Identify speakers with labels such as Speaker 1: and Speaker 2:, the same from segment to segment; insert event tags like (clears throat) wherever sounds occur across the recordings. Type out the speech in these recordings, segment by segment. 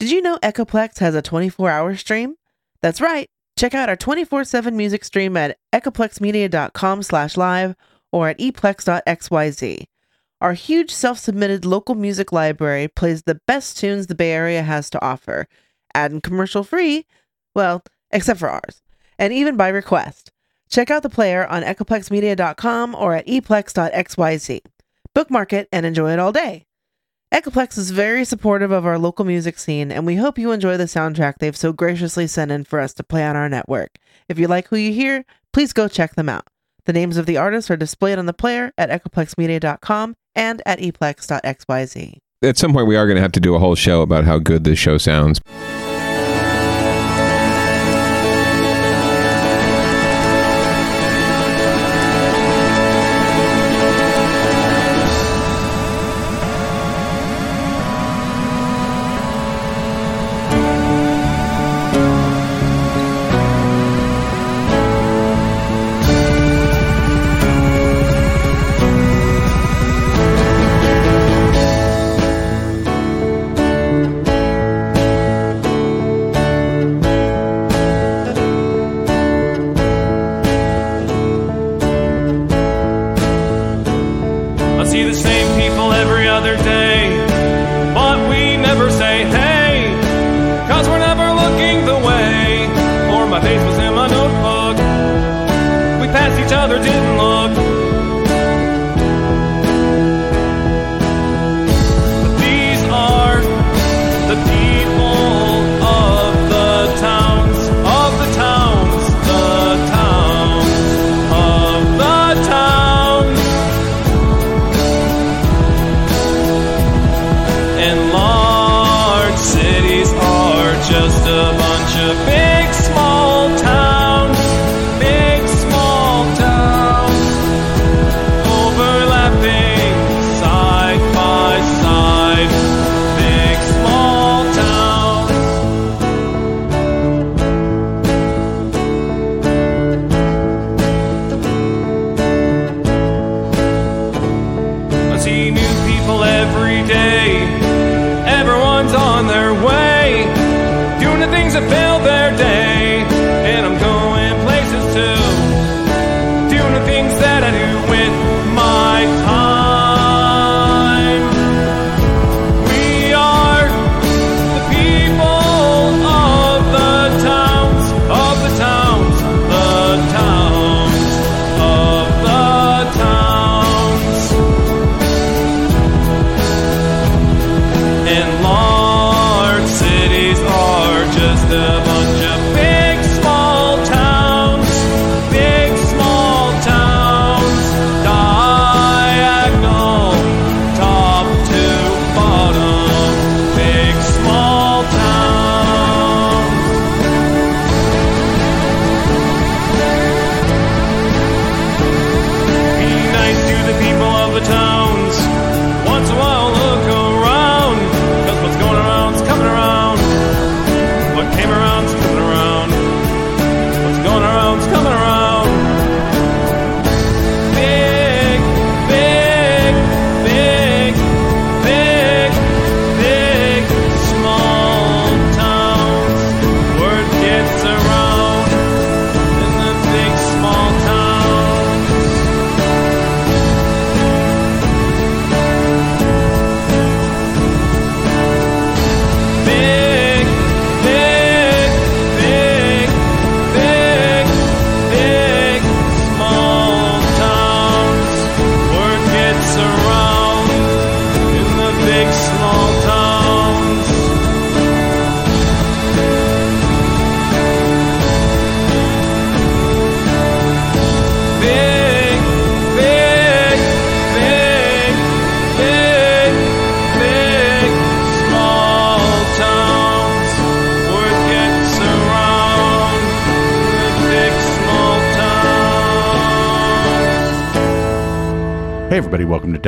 Speaker 1: Did you know Echoplex has a 24 hour stream? That's right. Check out our 24 7 music stream at echoplexmedia.com slash live or at eplex.xyz. Our huge self submitted local music library plays the best tunes the Bay Area has to offer, ad and commercial free, well, except for ours, and even by request. Check out the player on echoplexmedia.com or at eplex.xyz. Bookmark it and enjoy it all day. Echoplex is very supportive of our local music scene, and we hope you enjoy the soundtrack they've so graciously sent in for us to play on our network. If you like who you hear, please go check them out. The names of the artists are displayed on the player at echoplexmedia.com and at eplex.xyz.
Speaker 2: At some point, we are going to have to do a whole show about how good this show sounds.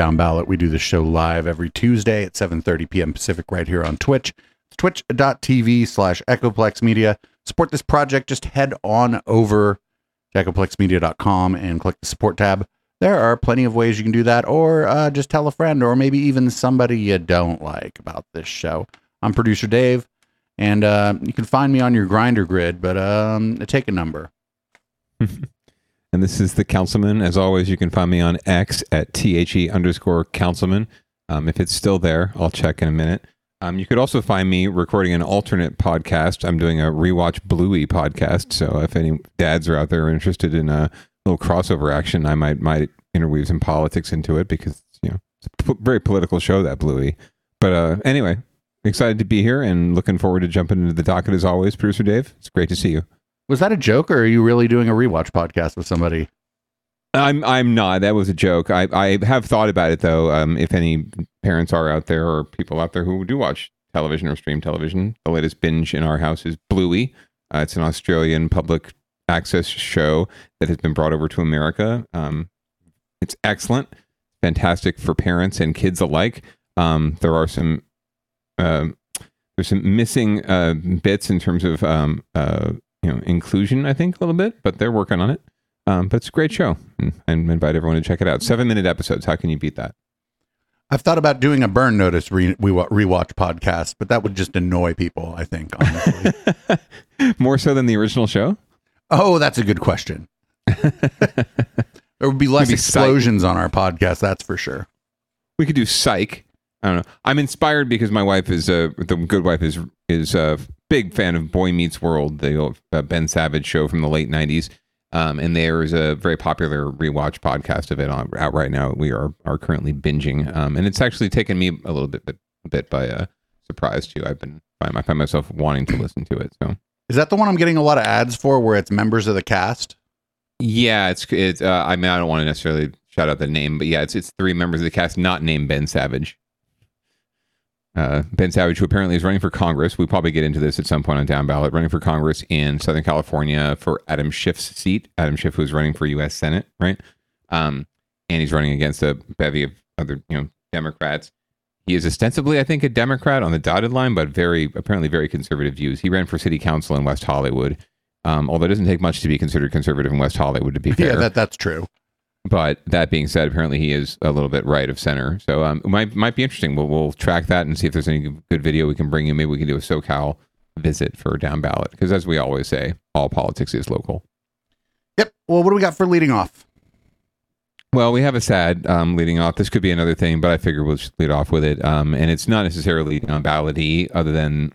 Speaker 3: Down Ballot. We do this show live every Tuesday at 7:30 p.m. Pacific right here on Twitch. Twitch.tv slash Echoplex Media. Support this project, just head on over to echoplexmedia.com and click the support tab. There are plenty of ways you can do that, or uh, just tell a friend, or maybe even somebody you don't like about this show. I'm producer Dave. And uh, you can find me on your Grindr grid, but um, take a number. (laughs)
Speaker 4: And this is the Councilman. As always, you can find me on X at THE underscore Councilman. Um, if it's still there, I'll check in a minute. Um, you could also find me recording an alternate podcast. I'm doing a rewatch Bluey podcast. So if any dads are out there interested in a little crossover action, I might might interweave some politics into it because you know it's a very political show that Bluey. But uh, anyway, excited to be here and looking forward to jumping into the docket as always. Producer Dave, it's great to see you.
Speaker 3: Was that a joke, or are you really doing a rewatch podcast with somebody?
Speaker 4: I'm I'm not. That was a joke. I I have thought about it though. Um, if any parents are out there or people out there who do watch television or stream television, the latest binge in our house is Bluey. Uh, it's an Australian public access show that has been brought over to America. Um, it's excellent, fantastic for parents and kids alike. Um, there are some um there's some missing uh, bits in terms of um, uh, you know inclusion. I think a little bit, but they're working on it. Um, but it's a great show, and I invite everyone to check it out. Seven minute episodes. How can you beat that?
Speaker 3: I've thought about doing a burn notice re- we rewatch podcast, but that would just annoy people. I think honestly. (laughs)
Speaker 4: More so than the original show.
Speaker 3: oh, that's a good question. (laughs) there would be less
Speaker 4: Maybe Psych.
Speaker 3: explosions on our podcast, that's for sure.
Speaker 4: We could do Psych. I don't know. I'm inspired because my wife is uh, the good wife is is a big fan of Boy Meets World, the old, uh, Ben Savage show from the late '90s. Um, and there is a very popular rewatch podcast of it on, out right now. We are are currently binging, um, and it's actually taken me a little bit bit, bit by uh, surprise too. I've been I find myself wanting to listen to it. So
Speaker 3: Is that the one I'm getting a lot of ads for, where it's members of the cast?
Speaker 4: yeah, it's it's. Uh, I mean, I don't want to necessarily shout out the name, but yeah, it's it's three members of the cast not named Ben Savage. Uh, ben Savage, who apparently is running for Congress. We probably get into this at some point on down ballot. Running for Congress in Southern California for Adam Schiff's seat. Adam Schiff, who's running for U.S. Senate, right? Um, and he's running against a bevy of other, you know, Democrats. He is ostensibly, I think, a Democrat on the dotted line, but very apparently very conservative views. He ran for city council in West Hollywood. Um, although it doesn't take much to be considered conservative in West Hollywood, to be (laughs) fair.
Speaker 3: Yeah, that that's true.
Speaker 4: But that being said, apparently he is a little bit right of center. So um, it might might be interesting. We'll we'll track that and see if there's any good video we can bring you. Maybe we can do a SoCal visit for down ballot because, as we always say, all politics is local.
Speaker 3: Yep. Well, what do we got for leading off?
Speaker 4: Well, we have a sad um, leading off. This could be another thing, but I figure we'll just lead off with it. Um, and it's not necessarily you know, ballot-y, other than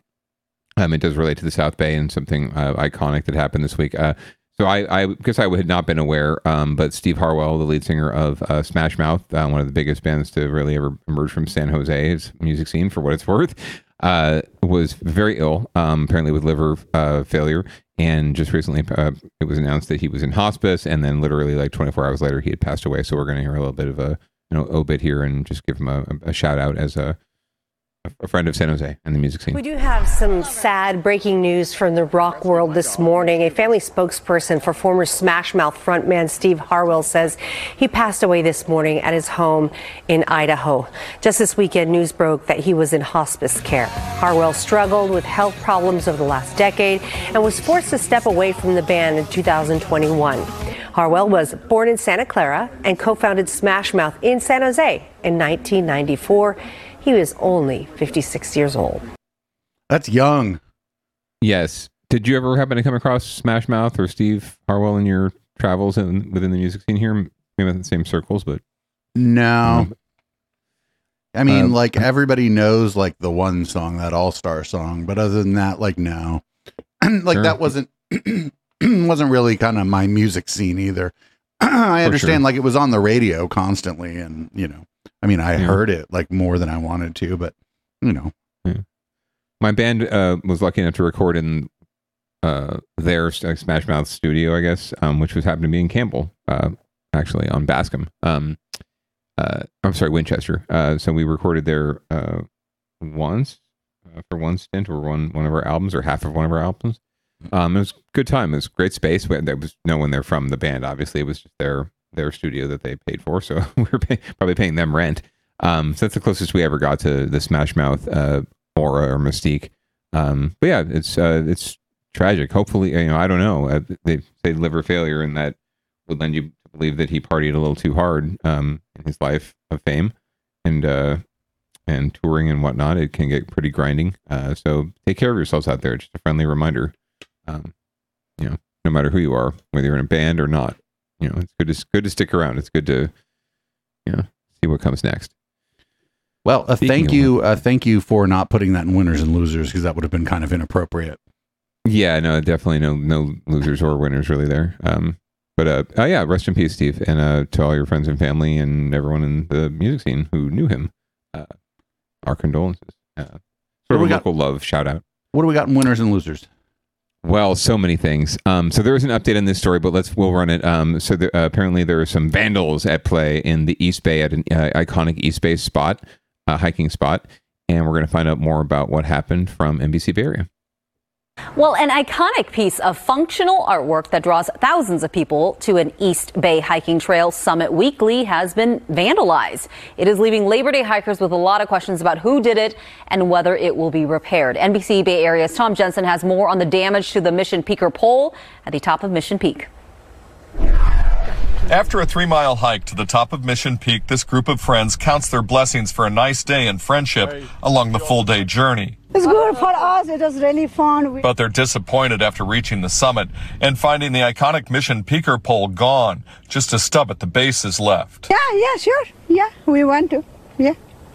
Speaker 4: um, it does relate to the South Bay and something uh, iconic that happened this week. Uh, so I, I guess I had not been aware, um, but Steve Harwell, the lead singer of uh, Smash Mouth, uh, one of the biggest bands to really ever emerge from San Jose's music scene, for what it's (laughs) worth, uh, was very ill, um, apparently with liver uh, failure. And just recently, uh, it was announced that he was in hospice, and then literally like 24 hours later, he had passed away. So we're going to hear a little bit of a you know obit here, and just give him a, a shout out as a a friend of San Jose and the music scene.
Speaker 5: We do have some sad breaking news from the rock world this morning. A family spokesperson for former Smash Mouth frontman Steve Harwell says he passed away this morning at his home in Idaho. Just this weekend, news broke that he was in hospice care. Harwell struggled with health problems over the last decade and was forced to step away from the band in 2021. Harwell was born in Santa Clara and co founded Smash Mouth in San Jose in 1994. He was only 56 years old.
Speaker 3: That's young.
Speaker 4: Yes. Did you ever happen to come across Smash Mouth or Steve Harwell in your travels in, within the music scene here? Maybe not in the same circles, but
Speaker 3: No. I mean,
Speaker 4: Um,
Speaker 3: like everybody knows like the one song, that All Star song, but other than that, like no, (clears throat) like
Speaker 4: Sure.
Speaker 3: that wasn't (clears throat) wasn't really kind of my music scene either. (clears throat) I understand,
Speaker 4: sure.
Speaker 3: like it was on the radio constantly, and you know, I mean, I
Speaker 4: Yeah.
Speaker 3: heard it like more than I wanted to, but you know,
Speaker 4: my band uh, was lucky enough to record in uh, their uh, Smash Mouth studio, I guess, um, which was happened to be in Campbell, uh, actually on Bascom. Um, uh, I'm sorry, Winchester. Uh, so we recorded there uh, once uh, for one stint or one one of our albums or half of one of our albums. Um, it was a good time. It was great space. But There was no one there from the band. Obviously, it was just their their studio that they paid for. So (laughs) we are pay, probably paying them rent. Um, so that's the closest we ever got to the Smash Mouth uh, aura or mystique. Um, but yeah, it's uh, it's tragic. Hopefully, you know, I don't know. Uh, they say liver failure, and that would lend you to believe that he partied a little too hard um, in his life of fame. And uh, and touring and whatnot, it can get pretty grinding. Uh, so take care of yourselves out there. Just a friendly reminder. Um, you know, no matter who you are, whether you're in a band or not, you know, it's good to good to stick around. It's good to, you know, see what comes next.
Speaker 3: Well, uh, thank you, uh, thank you for not putting that in winners and losers because that would have been kind of inappropriate.
Speaker 4: Yeah, no, definitely no no losers or winners really there. Um, but uh, oh yeah, rest in peace, Steve, and uh, to all your friends and family and everyone in the music scene who knew him. Uh, our condolences. Uh, sort of
Speaker 3: we
Speaker 4: a
Speaker 3: got?
Speaker 4: local love shout out.
Speaker 3: What do we got in winners and losers?
Speaker 4: Well, so many things. Um, so there is an update on this story, but let's we'll run it. Um, so there, uh, apparently there are some vandals at play in the East Bay at an uh, iconic East Bay spot, uh, hiking spot, and we're going to find out more about what happened from NBC Bay Area.
Speaker 6: Well, an iconic piece of functional artwork that draws thousands of people to an East Bay hiking trail Summit Weekly has been vandalized. It is leaving Labor Day hikers with a lot of questions about who did it and whether it will be repaired. NBC Bay Area's Tom Jensen has more on the damage to the Mission Peaker pole at the top of Mission Peak.
Speaker 7: After a three mile hike to the top of Mission Peak, this group of friends counts their blessings for a nice day and friendship along the full day journey.
Speaker 8: It's good for us. It was really fun.
Speaker 7: But they're disappointed after reaching the summit and finding the iconic Mission Peaker pole gone. Just a stub at the base is left.
Speaker 8: yeah, yeah, sure. Yeah, we want to. Yeah,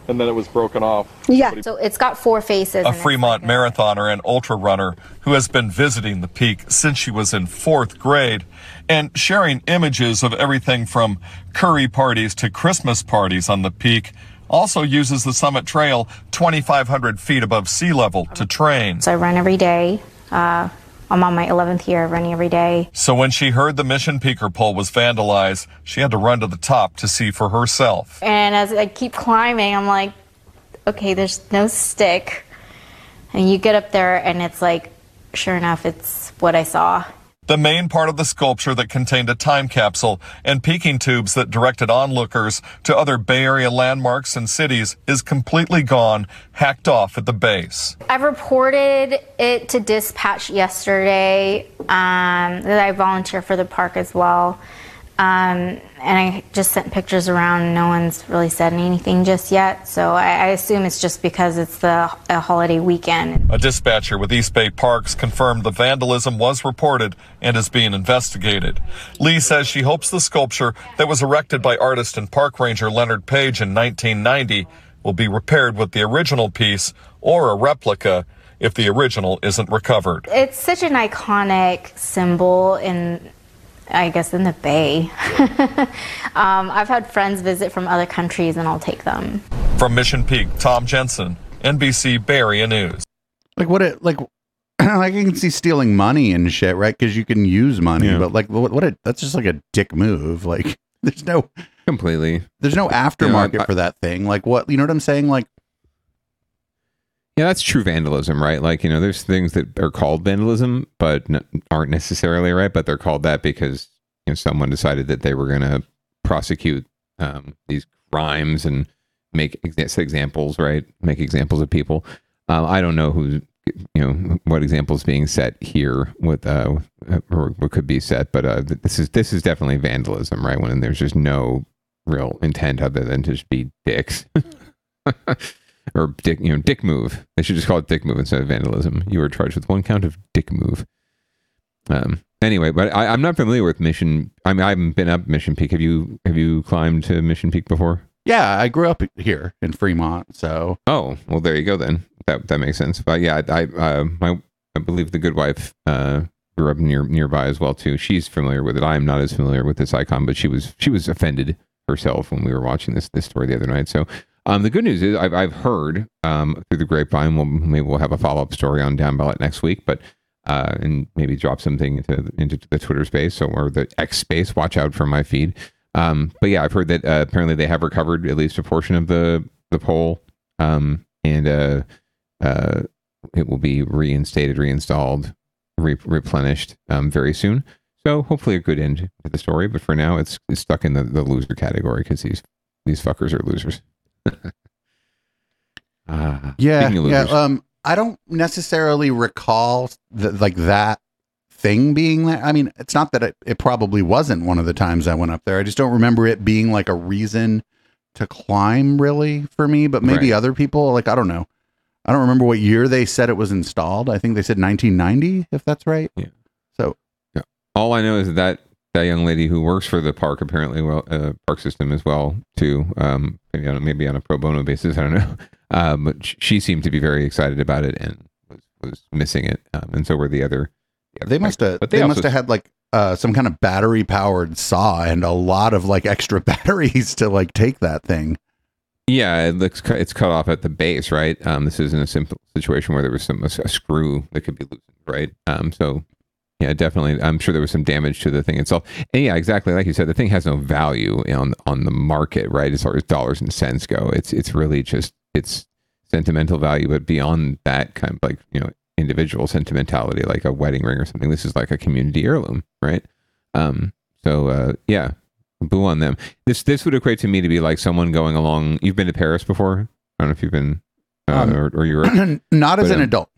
Speaker 7: And then it was broken off.
Speaker 8: yeah.
Speaker 9: So it's got four faces.
Speaker 7: A Fremont
Speaker 9: like a-
Speaker 7: marathoner and ultra runner who has been visiting the peak since she was in fourth grade and sharing images of everything from curry parties to Christmas parties on the peak. Also uses the summit trail 2,500 feet above sea level to train.
Speaker 9: So I run every day. Uh, I'm on my 11th year of running every day.
Speaker 7: So when she heard the Mission Peaker pole was vandalized, she had to run to the top to see for herself.
Speaker 9: And as I keep climbing, I'm like, okay, there's no stick. And you get up there, and it's like, sure enough, it's what I saw.
Speaker 7: The main part of the sculpture that contained a time capsule and peeking tubes that directed onlookers to other Bay Area landmarks and cities is completely gone, hacked off at the base.
Speaker 9: I've reported it to dispatch yesterday. Um, that I volunteer for the park as well. Um, and I just sent pictures around. No one's really said anything just yet. So I, I assume it's just because it's the a holiday weekend.
Speaker 7: A dispatcher with East Bay Parks confirmed the vandalism was reported and is being investigated. Lee says she hopes the sculpture that was erected by artist and park ranger Leonard Page in 1990 will be repaired with the original piece or a replica if the original isn't recovered.
Speaker 9: It's such an iconic symbol in, I guess, in the Bay. (laughs) um, I've had friends visit from other countries, and I'll take them.
Speaker 7: From Mission Peak, Tom Jensen, NBC Bay Area News.
Speaker 3: Like what? It like. (clears throat) Like I can see stealing money and shit, right? Because you can use money,
Speaker 4: Yeah.
Speaker 3: but like, what? what a, that's just like a dick move. Like, (laughs) there's no,
Speaker 4: Completely.
Speaker 3: there's no aftermarket
Speaker 4: I-
Speaker 3: for that thing. Like, what? You know what I'm saying? Like,
Speaker 4: Yeah, that's true vandalism, right? Like, you know, there's things that are called vandalism, but n- aren't necessarily right, but they're called that because you know someone decided that they were going to prosecute um, these crimes and make ex- examples, right? Make examples of people. Um, I don't know who, you know, what examples being set here with uh, or what could be set, but uh, this is this is definitely vandalism, right? When there's just no real intent other than to just be dicks. (laughs) or dick, you know, dick move. They should just call it dick move instead of vandalism. You were charged with one count of dick move. Um. Anyway, but I, I'm not familiar with Mission. I mean, I haven't been up Mission Peak. Have you? Have you climbed to Mission Peak before?
Speaker 3: yeah, I grew up here in Fremont, so
Speaker 4: Oh, well, there you go then. That that makes sense. But yeah, I uh, my I believe the good wife uh, grew up near nearby as well too. She's familiar with it. I am not as familiar with this icon, but she was she was offended herself when we were watching this this story the other night. So um, the good news is I've I've heard um, through the grapevine. We'll maybe we'll have a follow up story on down ballot next week, but. Uh, and maybe drop something into into the Twitter space or the X space. Watch out for my feed. Um, but yeah, I've heard that uh, apparently they have recovered at least a portion of the the poll, um, and uh, uh, it will be reinstated, reinstalled, re- replenished um, very soon. So hopefully a good end to the story. But for now, it's, it's stuck in the, the loser category because these these fuckers are losers. (laughs) Ah,
Speaker 3: yeah, yeah. Um, I don't necessarily recall th- like that thing being there. I mean, it's not that it, it probably wasn't one of the times I went up there. I just don't remember it being like a reason to climb really for me, but maybe
Speaker 4: Right.
Speaker 3: other people like I don't know. I don't remember what year they said it was installed. I think they said 1990, if that's right.
Speaker 4: Yeah.
Speaker 3: So yeah.
Speaker 4: All I know is that that young lady who works for the park apparently well uh, park system as well too. Um, maybe on a, maybe on a pro bono basis. (laughs) I don't know. Um, but she seemed to be very excited about it and was, was missing it. Um, and so were the other. the other
Speaker 3: they must have they,
Speaker 4: they
Speaker 3: must have had like uh, some kind of battery powered saw and a lot of like extra (laughs) batteries to like take that thing.
Speaker 4: Yeah, it looks cu- it's cut off at the base, right? Um, this isn't a simple situation where there was some a, a screw that could be loosened, right? Um, so yeah, definitely, I'm sure there was some damage to the thing itself. And yeah, exactly like you said, the thing has no value on on the market, right? As far as dollars and cents go, it's it's really just it's sentimental value, but beyond that, kind of like you know individual sentimentality, like a wedding ring or something. This is like a community heirloom, right? Um, so uh, yeah, boo on them. This this would equate to me to be like someone going along. You've been to Paris before? I don't know if you've been uh,
Speaker 3: Um,
Speaker 4: or, or Europe, (clears throat)
Speaker 3: Not as
Speaker 4: But,
Speaker 3: an
Speaker 4: um,
Speaker 3: adult.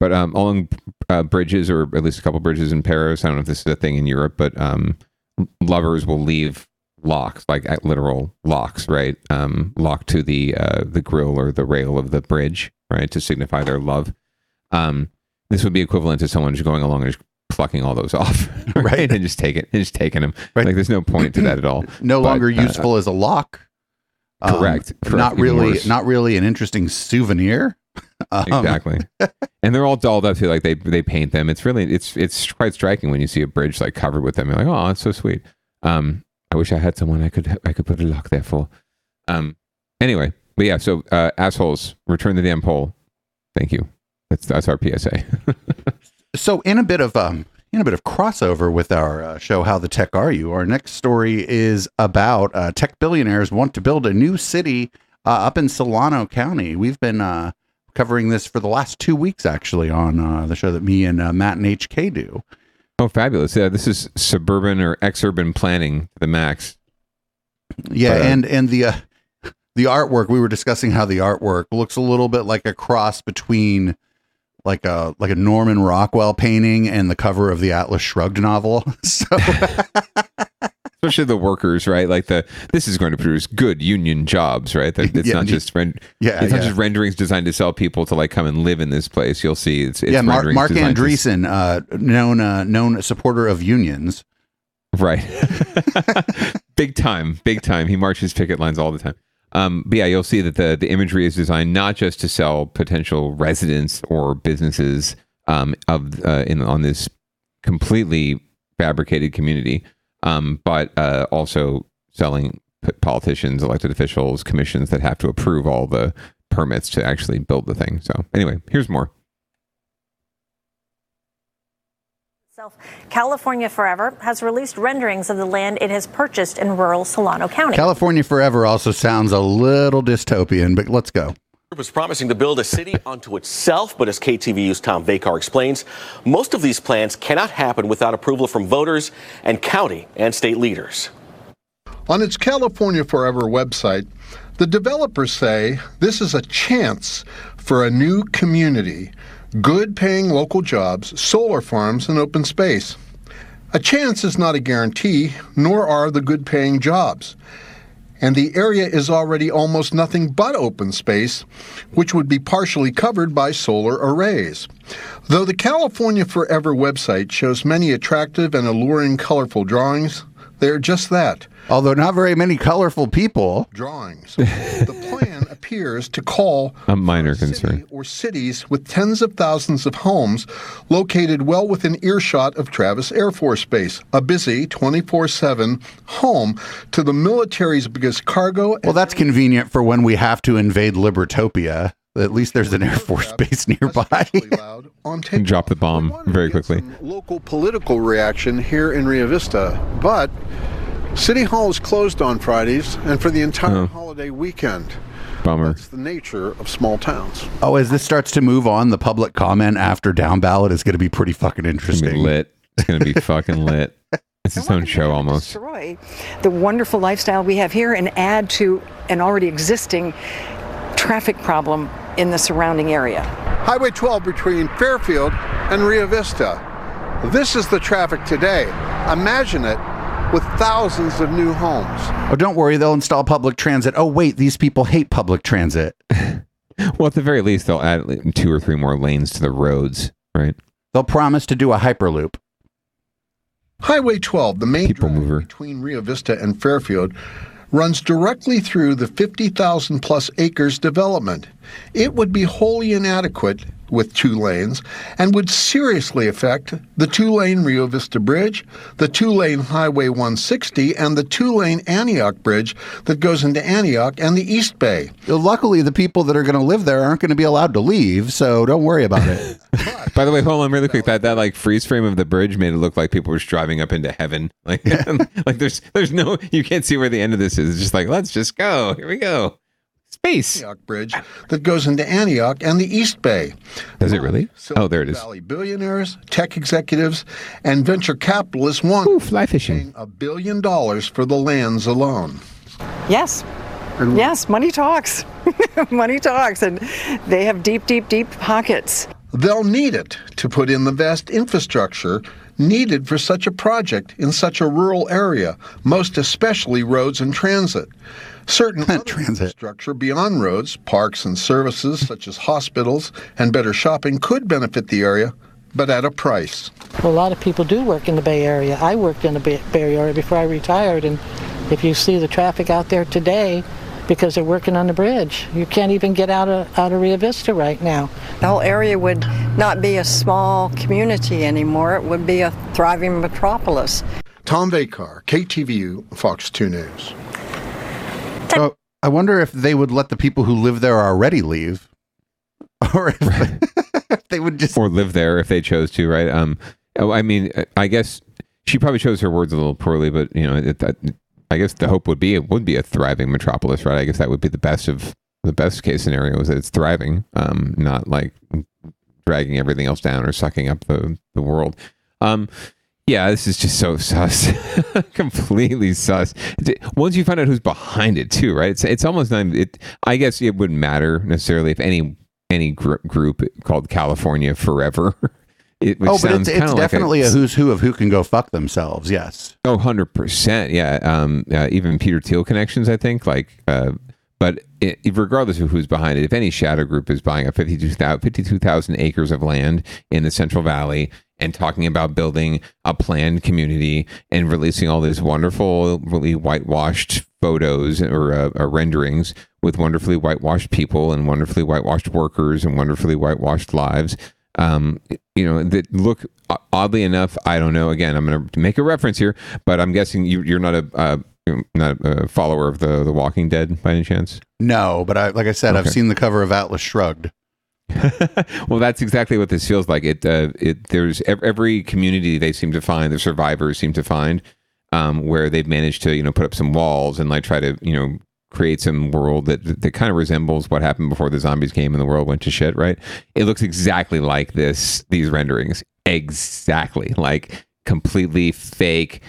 Speaker 4: but um, along uh, bridges or at least a couple bridges in Paris. I don't know if this is a thing in Europe, but um, lovers will leave locks, like at literal locks, right? Um, locked to the uh, the grill or the rail of the bridge, right, to signify their love. Um, this would be equivalent to someone just going along and just plucking all those (laughs) off, right,
Speaker 3: Right.
Speaker 4: and just taking and just taking them.
Speaker 3: Right.
Speaker 4: Like there's no point to that at all. (clears throat)
Speaker 3: No
Speaker 4: but,
Speaker 3: longer
Speaker 4: uh,
Speaker 3: useful as a lock. Um,
Speaker 4: Correct. Correct.
Speaker 3: Not really. Not really an interesting souvenir. Um,
Speaker 4: exactly. And they're all dolled up too like they they paint them. It's really it's it's quite striking when you see a bridge like covered with them. You're like oh it's so sweet. Um i wish i had someone i could i could put a lock there for. Um anyway but yeah so uh assholes return the damn pole thank you. That's that's our psa (laughs)
Speaker 3: So in a bit of um in a bit of crossover with our uh, show how the tech are you our next story is about uh, tech billionaires want to build a new city uh, up in Solano County. We've been uh, covering this for the last two weeks actually on uh, the show that me and uh, Matt and HK do.
Speaker 4: Oh fabulous. Yeah this is suburban or exurban planning to the max.
Speaker 3: Yeah
Speaker 4: But, uh,
Speaker 3: and and the uh, the artwork we were discussing how the artwork looks a little bit like a cross between like a like a Norman Rockwell painting and the cover of the Atlas Shrugged novel. (laughs) So (laughs)
Speaker 4: especially the workers right like the this is going to produce good union jobs right That it's
Speaker 3: Yeah,
Speaker 4: not just rend-
Speaker 3: yeah
Speaker 4: it's not
Speaker 3: yeah.
Speaker 4: just renderings designed to sell people to like come and live in this place. You'll see it's, it's
Speaker 3: yeah, Mark, Mark
Speaker 4: designed to-
Speaker 3: Andreessen, uh, known uh, known supporter of unions.
Speaker 4: right? (laughs) big time, big time. He marches picket lines all the time. Um, but yeah, you'll see that the the imagery is designed not just to sell potential residents or businesses um, of uh, in on this completely fabricated community, um, but uh, also selling p- politicians, elected officials, commissions that have to approve all the permits to actually build the thing. So anyway, here's more.
Speaker 10: California Forever has released renderings of the land it has purchased in rural Solano County.
Speaker 3: California Forever also sounds a little dystopian, but let's go.
Speaker 11: Was promising to build a city unto itself, but as KTVU's Tom Vacar explains, most of these plans cannot happen without approval from voters and county and state leaders.
Speaker 12: On its California Forever website, the developers say this is a chance for a new community, good paying local jobs, solar farms, and open space. A chance is not a guarantee, nor are the good paying jobs. And the area is already almost nothing but open space, which would be partially covered by solar arrays. Though the California Forever website shows many attractive and alluring colorful drawings, they're just that
Speaker 3: Although not very many colorful people.
Speaker 12: drawings. the plan (laughs) appears to call
Speaker 4: A minor concern.
Speaker 12: or cities with tens of thousands of homes located well within earshot of Travis Air Force Base, a busy 24 7 home to the military's biggest cargo.
Speaker 3: Well, that's convenient for when we have to invade Libertopia. At least there's an Air Force base nearby.
Speaker 12: on
Speaker 4: And drop the bomb very quickly.
Speaker 12: local political reaction here in Rio Vista, but City Hall is closed on Fridays and for the entire
Speaker 4: Oh.
Speaker 12: holiday weekend.
Speaker 4: Bummer.
Speaker 12: It's the nature of small towns.
Speaker 3: oh, as this starts to move on, the public comment after down ballot is going to be pretty fucking interesting.
Speaker 4: be lit. It's gonna be fucking lit. (laughs) It's its own show almost.
Speaker 13: destroy the wonderful lifestyle we have here and add to an already existing traffic problem in the surrounding area.
Speaker 12: Highway 12 between Fairfield and Rio Vista. This is the traffic today. Imagine it with thousands of new homes.
Speaker 3: Oh, don't worry, they'll install public transit. Oh, wait, these people hate public transit. (laughs)
Speaker 4: well, at the very least, they'll add two or three more lanes to the roads, right?
Speaker 3: They'll promise to do a hyperloop.
Speaker 12: Highway 12, the main drag between Rio Vista and Fairfield, runs directly through the 50,000 plus acres development. It would be wholly inadequate with two lanes and would seriously affect the two lane Rio Vista Bridge, the two lane Highway 160, and the two lane Antioch Bridge that goes into Antioch and the East Bay.
Speaker 3: Luckily, the people that are going to live there aren't going to be allowed to leave, so don't worry about it. (laughs)
Speaker 4: By the way, hold on really quick. That that like freeze frame of the bridge made it look like people were just driving up into heaven. (laughs) Like (laughs) like there's there's no you can't see where the end of this is. It's just like let's just go. Here we go. Space.
Speaker 12: Antioch Bridge that goes into Antioch and the East Bay.
Speaker 4: Does it really? oh, there it is.
Speaker 12: Valley billionaires, tech executives, and venture capitalists want
Speaker 4: Ooh, fly fishing.
Speaker 12: a billion dollars for the lands alone.
Speaker 13: Yes. Yes, money talks. (laughs) money talks. And they have deep, deep, deep pockets.
Speaker 12: They'll need it to put in the vast infrastructure needed for such a project in such a rural area, most especially roads and transit. Certain (laughs) other structure beyond roads, parks and services such as hospitals and better shopping could benefit the area, but at a price.
Speaker 14: Well, a lot of people do work in the Bay Area. I worked in the Bay Bay Area before I retired, and if you see the traffic out there today, because they're working on the bridge, you can't even get out of out of Rio Vista right now.
Speaker 15: The whole area would not be a small community anymore. It would be a thriving metropolis.
Speaker 12: Tom Vacar, KTVU, Fox 2 News.
Speaker 3: So I wonder if they would let the people who live there already leave, (laughs) or if, if (laughs) they would just
Speaker 4: or live there if they chose to, right? Um, oh, I mean, I guess she probably chose her words a little poorly, but you know, it, that, I guess the hope would be it would be a thriving metropolis, right? I guess that would be the best of the best case scenario is that it's thriving, um, not like dragging everything else down or sucking up the the world. Um, yeah, this is just so sus, (laughs) completely sus. Once you find out who's behind it, too, right? It's it's almost not. It I guess it wouldn't matter necessarily if any any gr- group called California Forever. (laughs) It,
Speaker 3: oh, but it's, it's
Speaker 4: like
Speaker 3: definitely a, who's who of who can go fuck themselves. Yes.
Speaker 4: Oh, 100%. Yeah. Um, uh, even Peter Thiel connections, I think. Like, uh, but it, regardless of who's behind it, if any shadow group is buying up 52,000 52,000 acres of land in the Central Valley and talking about building a planned community and releasing all these wonderful, really whitewashed photos or, uh, or renderings with wonderfully whitewashed people and wonderfully whitewashed workers and wonderfully whitewashed lives, um, you know, that look oddly enough. I don't know. Again, I'm going to make a reference here, but I'm guessing you, you're not a uh, not a follower of the the Walking Dead by any chance.
Speaker 3: No, but I like I said, I've seen the cover of Atlas Shrugged. (laughs)
Speaker 4: well, that's exactly what this feels like. It, uh, it there's every community they seem to find, the survivors seem to find, um, where they've managed to you know put up some walls and like try to you know create some world that that kind of resembles what happened before the zombies came and the world went to shit. Right? It looks exactly like this. These renderings, exactly like completely fake.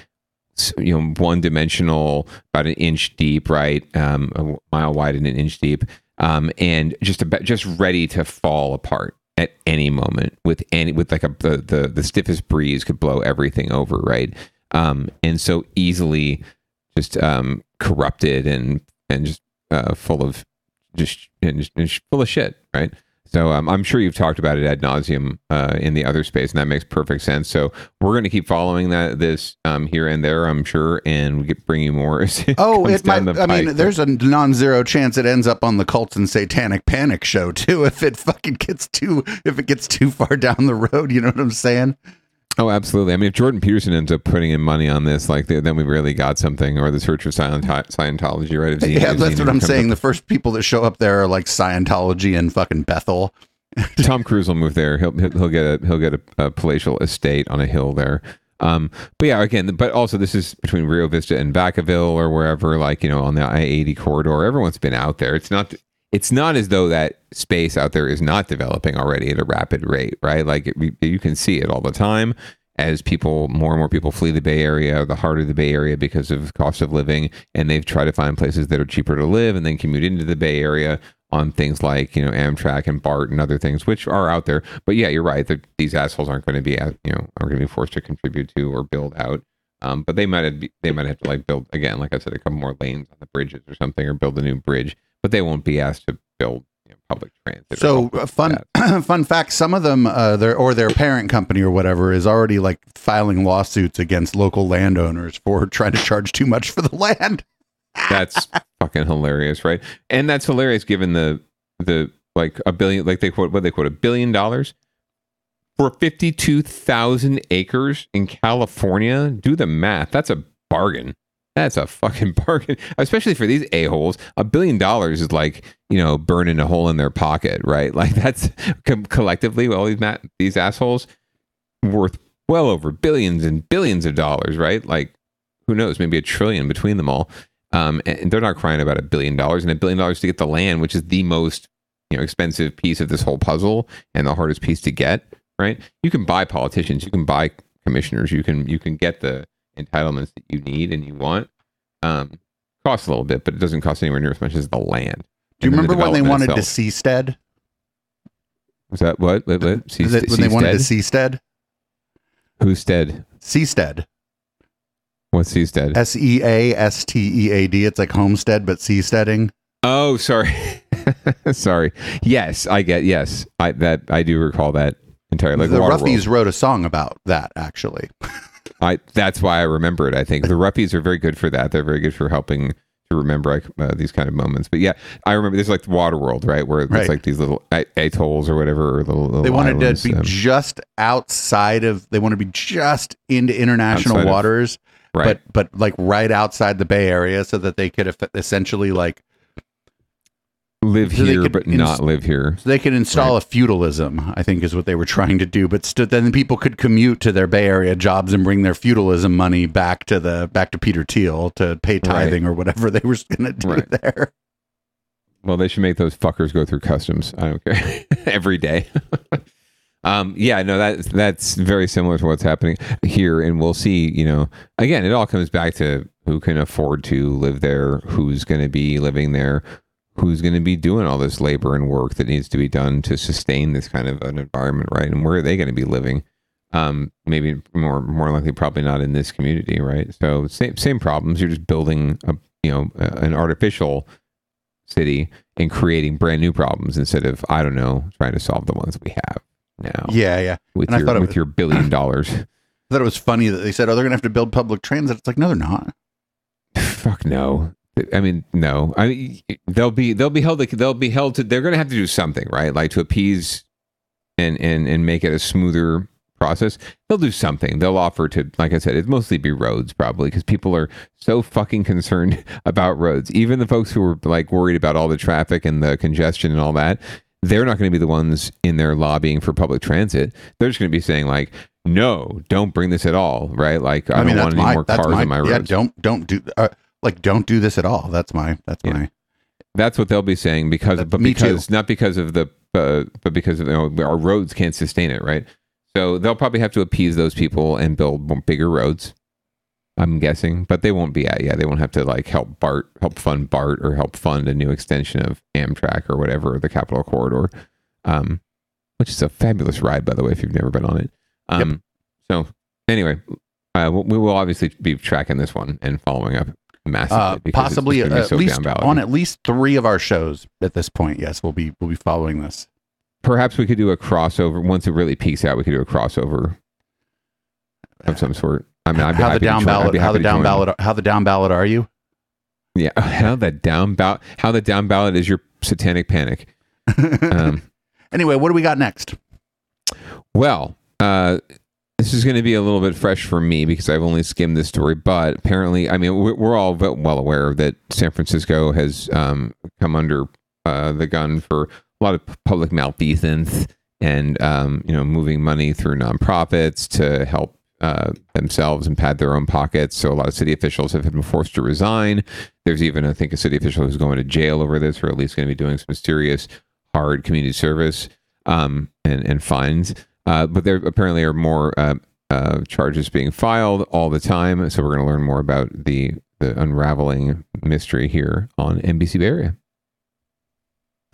Speaker 4: You know, one dimensional, about an inch deep, right? Um, a mile wide and an inch deep um, and just about just ready to fall apart at any moment with any with like a the the, the stiffest breeze could blow everything over, right? Um, and so easily just um, corrupted and and just uh, full of just, and just, and just full of shit, right? So um, I'm sure you've talked about it ad nauseum uh, in the other space, and that makes perfect sense. So we're going to keep following that this um, here and there, I'm sure, and we get bring you more. as
Speaker 3: Oh, it might. I mean, there's a non-zero chance it ends up on the cult and Satanic Panic show too. (laughs) If it fucking gets too, if it gets too far down the road, you know what I'm saying?
Speaker 4: Oh, absolutely. I mean, if Jordan Peterson ends up putting in money on this, like then we've really got something. Or the Church of Scientology, right? If Xena- (laughs)
Speaker 3: yeah, that's what I'm saying.
Speaker 4: up-
Speaker 3: The first people that show up there are like Scientology and fucking Bethel. (laughs)
Speaker 4: Tom Cruise will move there. He'll he'll he'll get a he'll get a, a palatial estate on a hill there. Um, but yeah, again, but also this is between Rio Vista and Vacaville or wherever, like you know, on the I eighty corridor. Everyone's been out there. It's not it's not as though that space out there is not developing already at a rapid rate, right? Like it, you can see it all the time as people more and more people flee the Bay Area, the heart of the Bay Area because of cost of living, and they've tried to find places that are cheaper to live and then commute into the Bay Area on things like you know Amtrak and BART and other things which are out there. But yeah, you're right. that These assholes aren't going to be you know aren't going to be forced to contribute to or build out Um, but they might have, they might have to like build again, like I said, a couple more lanes on the bridges or something, or build a new bridge. But they won't be asked to build you know, public transit.
Speaker 3: So uh,
Speaker 4: like
Speaker 3: fun (clears throat) fun fact: some of them, uh, their or their parent company or whatever, is already like filing lawsuits against local landowners for (laughs) trying to charge too much for the land.
Speaker 4: That's (laughs) fucking hilarious, right? And that's hilarious given the the like a billion, like they quote what they quote a billion dollars for fifty two thousand acres in California. Do the math. That's a bargain. That's a fucking (laughs) bargain, especially for these a holes. A billion dollars is like you know burning a hole in their pocket, right? (laughs) Like that's com- collectively all these ma- these assholes worth well over billions and billions of dollars, right? Like who knows, maybe a trillion between them all. Um, and they're not crying about a billion dollars and a billion dollars to get the land, which is the most you know expensive piece of this whole puzzle and the hardest piece to get. Right? You can buy politicians, you can buy commissioners, you can you can get the entitlements that you need and you want. Um, costs a little bit, but it doesn't cost anywhere near as much as the land.
Speaker 3: Do you
Speaker 4: then the
Speaker 3: remember when they wanted to
Speaker 4: itself.
Speaker 3: seastead?
Speaker 4: Was that what? What? what?
Speaker 3: It when they wanted to seastead?
Speaker 4: Who's dead?
Speaker 3: Seastead.
Speaker 4: What's seastead?
Speaker 3: S E A S T E A D. It's like homestead, but seasteading.
Speaker 4: Oh, sorry. (laughs) sorry. Yes, I get. Yes, I that I do recall that entirely. Like
Speaker 3: the. Ruffies wrote a song about that actually. (laughs)
Speaker 4: I that's why I remember it. I think the Ruffies are very good for that. They're very good for helping to remember uh, these kind of moments. But yeah, I remember there's like the Water World, right, where it's
Speaker 3: Right.
Speaker 4: like these little atolls or whatever. Or little, little
Speaker 3: They wanted
Speaker 4: islands,
Speaker 3: to be
Speaker 4: um,
Speaker 3: just outside of. They want to be just into international
Speaker 4: Outside of-
Speaker 3: waters,
Speaker 4: right.
Speaker 3: but but like right outside the Bay Area, so that they could essentially like
Speaker 4: live
Speaker 3: so
Speaker 4: here
Speaker 3: could
Speaker 4: but not live here.
Speaker 3: So they could install a feudalism, I think is what they were trying to do. But st- then people could commute to their Bay Area jobs and bring their feudalism money back to the back to Peter Thiel to pay tithing or whatever (laughs) they were going to do
Speaker 4: Right.
Speaker 3: there.
Speaker 4: Well, they should make those fuckers go through customs. I don't care (laughs) every day. (laughs) um, yeah, no, that that's very similar to what's happening here, and we'll see. You know, again, it all comes back to who can afford to live there, who's going to be living there, who's going to be doing all this labor and work that needs to be done to sustain this kind of an environment, right? And where are they going to be living? Um, maybe more more likely, probably not in this community, right? So same same problems. You're just building a you know an artificial city and creating brand new problems instead of I don't know trying to solve the ones we have now.
Speaker 3: Yeah, yeah.
Speaker 4: With
Speaker 3: And I
Speaker 4: your
Speaker 3: thought
Speaker 4: with
Speaker 3: was-
Speaker 4: your billion dollars. (laughs)
Speaker 3: I thought it was funny that they said, "Oh, they're going to have to build public transit." It's like, no, they're not. (laughs)
Speaker 4: Fuck no. I mean, no. I mean, they'll be they'll be held they'll be held to. They're going to have to do something, right? Like to appease and and and make it a smoother process. They'll do something. They'll offer to, like I said, it'd mostly be roads probably because people are so fucking concerned (laughs) about roads. Even the folks who are like worried about all the traffic and the congestion and all that, they're not going to be the ones in there lobbying for public transit. They're just going to be saying like, no, don't bring this at all, right? Like I, don't want any more cars on my roads.
Speaker 3: yeah. Don't don't do uh, like don't do this at all. That's my that's my
Speaker 4: That's what they'll be saying because, but
Speaker 3: too.
Speaker 4: because not because of the, uh, but because of you know, our roads can't sustain it, right? So they'll probably have to appease those people and build bigger roads. I'm guessing, but they won't be at. Yeah, they won't have to like help Bart, help fund Bart, or help fund a new extension of Amtrak or whatever the Capital Corridor, um, which is a fabulous ride, by the way, if you've never been on it. Um, So anyway, uh, we will obviously be tracking this one and following up massively.
Speaker 3: uh, possibly
Speaker 4: gonna
Speaker 3: at least on at least three of our shows at this point. Yes, we'll be we'll be following this.
Speaker 4: perhaps we could do a crossover once it really peaks out. We could do a crossover of some sort. I mean, I'd be
Speaker 3: how the down ballot? How the down ballot? How the down ballot are you?
Speaker 4: Yeah, (laughs) how the down ballot? How the down ballot is your satanic panic? (laughs) um,
Speaker 3: Anyway, what do we got next?
Speaker 4: well, uh, this is going to be a little bit fresh for me because I've only skimmed this story. But apparently, I mean, we're, all well aware that San Francisco has um, come under uh, the gun for a lot of public malfeasance and um, you know moving money through nonprofits to help uh, themselves and pad their own pockets. So a lot of city officials have been forced to resign. There's even, I think, a city official who's going to jail over this, or at least going to be doing some serious hard community service um, and and fines. Uh, but there apparently are more uh, uh, charges being filed all the time. So we're going to learn more about the the unraveling mystery here on NBC Bay Area.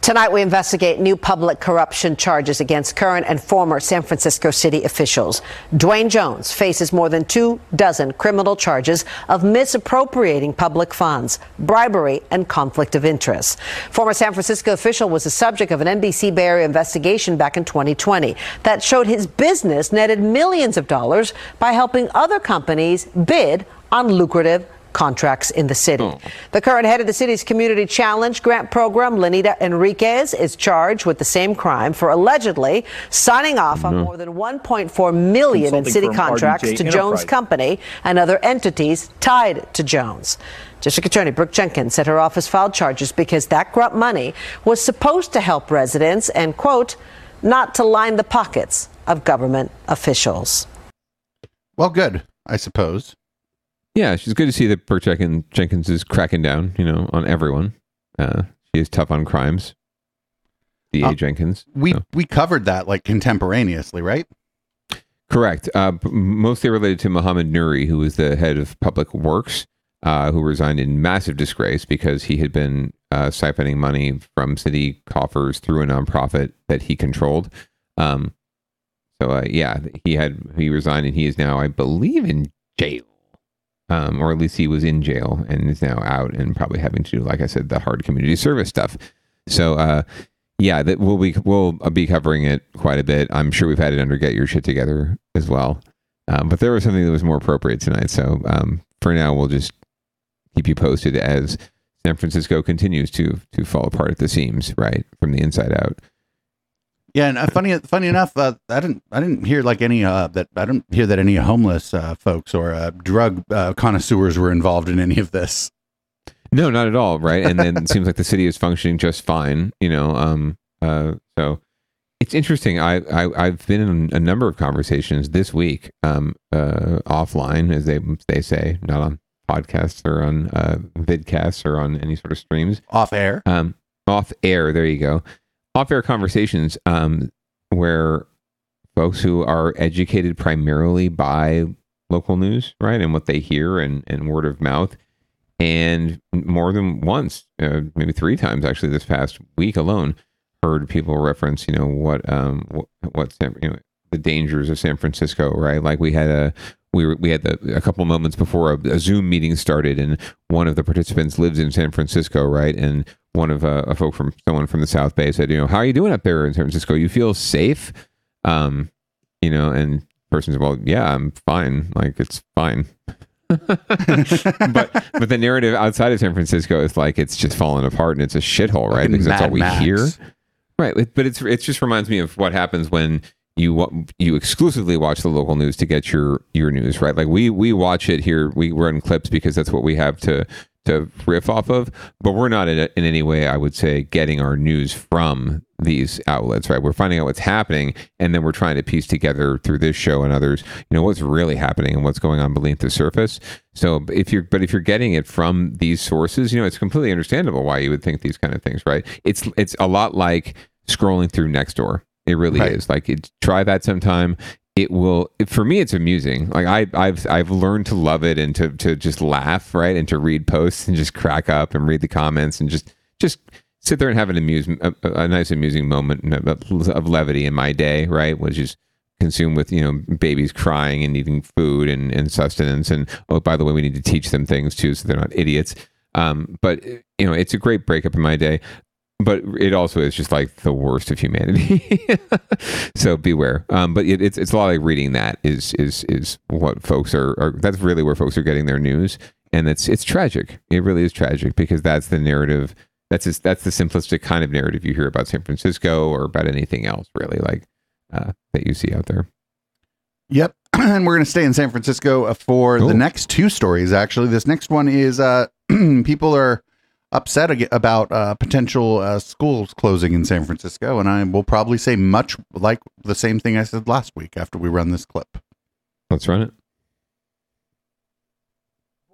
Speaker 16: Tonight, we investigate new public corruption charges against current and former San Francisco city officials. Dwayne Jones faces more than two dozen criminal charges of misappropriating public funds, bribery, and conflict of interest. Former San Francisco official was the subject of an NBC Bay Area investigation back in 2020 that showed his business netted millions of dollars by helping other companies bid on lucrative contracts in the city. Hmm. The current head of the city's community challenge grant program, Lanita Henriquez, is charged with the same crime for allegedly signing off on mm-hmm. more than 1.4 million in city contracts
Speaker 17: RDJ
Speaker 16: to Jones Company and other entities tied to Jones. District Attorney Brooke Jenkins said her office filed charges because that grant money was supposed to help residents and, quote, not to line the pockets of government officials.
Speaker 3: Well, good, I suppose.
Speaker 4: Yeah, it's good to see that Brooke Jenkins, Jenkins is cracking down, you know, on everyone. Uh, she is tough on crimes. D.A.
Speaker 3: Uh,
Speaker 4: Jenkins.
Speaker 3: We we covered that like contemporaneously, right?
Speaker 4: Correct. Uh, mostly related to Mohammed Nuru, who was the head of public works, uh, who resigned in massive disgrace because he had been uh, siphoning money from city coffers through a nonprofit that he controlled. Um, so uh, yeah, he had he resigned, and he is now, I believe, in jail, um, or at least he was in jail and is now out and probably having to do, like I said, the hard community service stuff. So uh, yeah, that we'll be we'll be covering it quite a bit. I'm sure we've had it under get your shit together as well. Um, but there was something that was more appropriate tonight. So um, for now, we'll just keep you posted as San Francisco continues to to fall apart at the seams, right from the inside out.
Speaker 3: Yeah, and uh, funny funny enough, uh, I didn't I didn't hear like any uh, that I didn't hear that any homeless uh, folks or uh, drug uh, connoisseurs were involved in any of this.
Speaker 4: No, not at all, right? And then it seems like the city is functioning just fine, you know. Um, uh, so it's interesting. I, I I've been in a number of conversations this week, um, uh, offline, as they they say, not on podcasts or on uh, vidcasts or on any sort of streams,
Speaker 3: off air.
Speaker 4: Um, off air. There you go. Off air conversations, um, where folks who are educated primarily by local news, right, and what they hear and and word of mouth and more than once, uh, maybe three times actually this past week alone, heard people reference, you know, what um what, what you know the dangers of San Francisco, right? Like we had a we were, we had the, a couple moments before a, a Zoom meeting started, and one of the participants lives in San Francisco, right? And one of uh, a folk from someone from the South Bay said, you know, how are you doing up there in San Francisco? You feel safe, um, you know, and person said, well, yeah, I'm fine. Like it's fine. (laughs) but but the narrative outside of San Francisco is like it's just falling apart and it's a shithole, right?
Speaker 3: Fucking
Speaker 4: Because that's all
Speaker 3: Mad
Speaker 4: we
Speaker 3: Max.
Speaker 4: hear, right? But it's it just reminds me of what happens when you you exclusively watch the local news to get your your news, right? Like we we watch it here, we run clips because that's what we have to to riff off of, but we're not in, in any way, I would say, getting our news from these outlets, right? We're finding out what's happening, and then we're trying to piece together through this show and others, you know, what's really happening and what's going on beneath the surface. So if you're, but if you're getting it from these sources, you know, it's completely understandable why you would think these kind of things, right? It's it's a lot like scrolling through Nextdoor. It really
Speaker 3: Right.
Speaker 4: is. Like, it, try that sometime it will for me it's amusing. Like i i've i've learned to love it and to to just laugh right and to read posts and just crack up and read the comments and just just sit there and have an amusement a, a nice amusing moment of of levity in my day right which is consumed with you know babies crying and needing food and, and sustenance. And oh by the way we need to teach them things too so they're not idiots. Um, but you know it's a great breakup in my day but it also is just like the worst of humanity. (laughs) so beware. Um, but it, it's it's a lot like reading that is is is what folks are, are. That's really where folks are getting their news, and it's it's tragic. It really is tragic because that's the narrative. That's just, that's the simplistic kind of narrative you hear about San Francisco or about anything else, really, like uh, that you see out there.
Speaker 3: Yep. (clears throat) and we're going to stay in San Francisco uh, for the next two stories, actually. This next one is uh, (clears throat) people are upset ag- about uh, potential uh, schools closing in San Francisco. And I will probably say much like the same thing I said last week after we run this clip.
Speaker 4: Let's run it.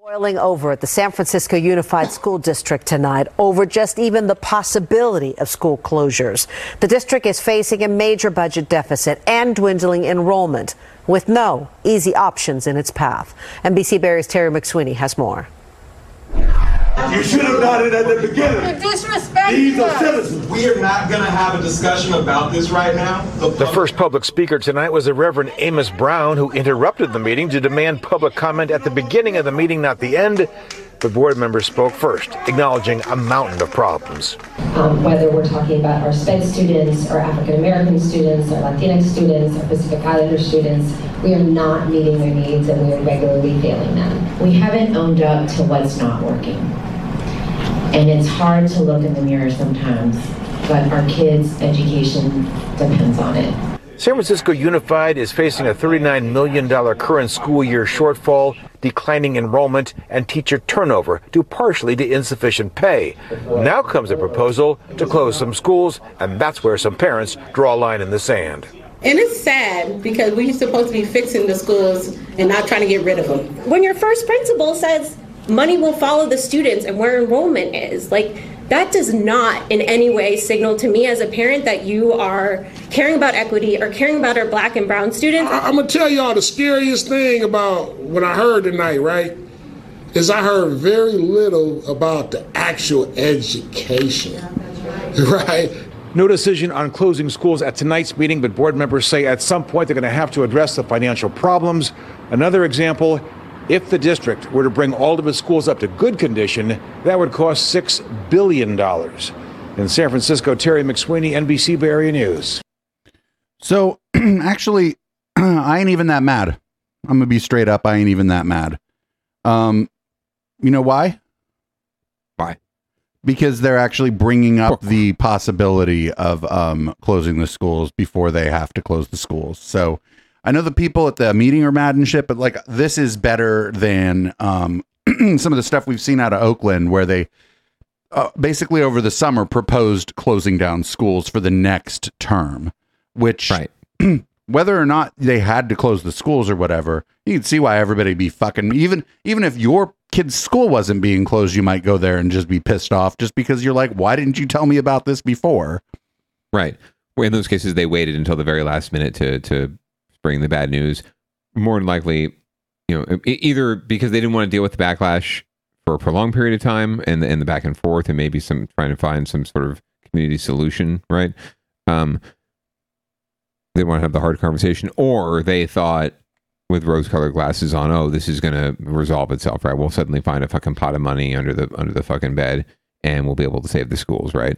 Speaker 16: Boiling over at the San Francisco Unified School District tonight over just even the possibility of school closures. The district is facing a major budget deficit and dwindling enrollment with no easy options in its path. NBC Bay Area's Terry McSweeney has more.
Speaker 17: You should have done it at the beginning.
Speaker 18: You're disrespecting
Speaker 17: These are
Speaker 18: us.
Speaker 17: citizens. We are not going to have a discussion about this right now.
Speaker 19: The first public speaker tonight was the Reverend Amos Brown, who interrupted the meeting to demand public comment at the beginning of the meeting, not the end. But board members spoke first, acknowledging a mountain of problems.
Speaker 20: um, whether we're talking about our SPED students, our African American students, our Latinx students, our Pacific Islander students, we are not meeting their needs and we are regularly failing them. We haven't owned up to what's not working. And it's hard to look in the mirror sometimes, but our kids' education depends on it.
Speaker 19: San Francisco Unified is facing a $39 million current school year shortfall, declining enrollment, and teacher turnover due partially to insufficient pay. Now comes a proposal to close some schools, and that's where some parents draw a line in the sand.
Speaker 21: And it's sad because we're supposed to be fixing the schools and not trying to get rid of them.
Speaker 22: when your first principal says money will follow the students and where enrollment is like that does not in any way signal to me as a parent that you are caring about equity or caring about our black and brown students
Speaker 23: I- I'm gonna tell y'all the scariest thing about what I heard tonight, right? Is I heard very little about the actual education, (laughs) right?
Speaker 19: No decision on closing schools at tonight's meeting, but board members say at some point they're going to have to address the financial problems. Another example if the district were to bring all of its schools up to good condition, that would cost $6 billion. In San Francisco, Terry McSweeney, NBC Bay Area News.
Speaker 3: So (clears throat) actually, (clears throat) I ain't even that mad. I'm gonna be straight up. I ain't even that mad. Um, you know why?
Speaker 4: Why?
Speaker 3: Because they're actually bringing up the possibility of um closing the schools before they have to close the schools. So I know the people at the meeting are mad and shit, but like this is better than um (clears throat) some of the stuff we've seen out of Oakland where they uh, basically over the summer proposed closing down schools for the next term, which right. (clears throat) whether or not they had to close the schools or whatever, you can see why everybody be fucking even even if your kid's school wasn't being closed, you might go there and just be pissed off just because you're like, why didn't you tell me about this before?
Speaker 4: Right. Well, in those cases, they waited until the very last minute to to bring the bad news. More than likely, you know, either because they didn't want to deal with the backlash for a prolonged period of time and the, and the back and forth, and maybe some trying to find some sort of community solution, right? Um, they want to have the hard conversation, or they thought with rose-colored glasses on, oh, this is going to resolve itself, right? We'll suddenly find a fucking pot of money under the under the fucking bed, and we'll be able to save the schools, right?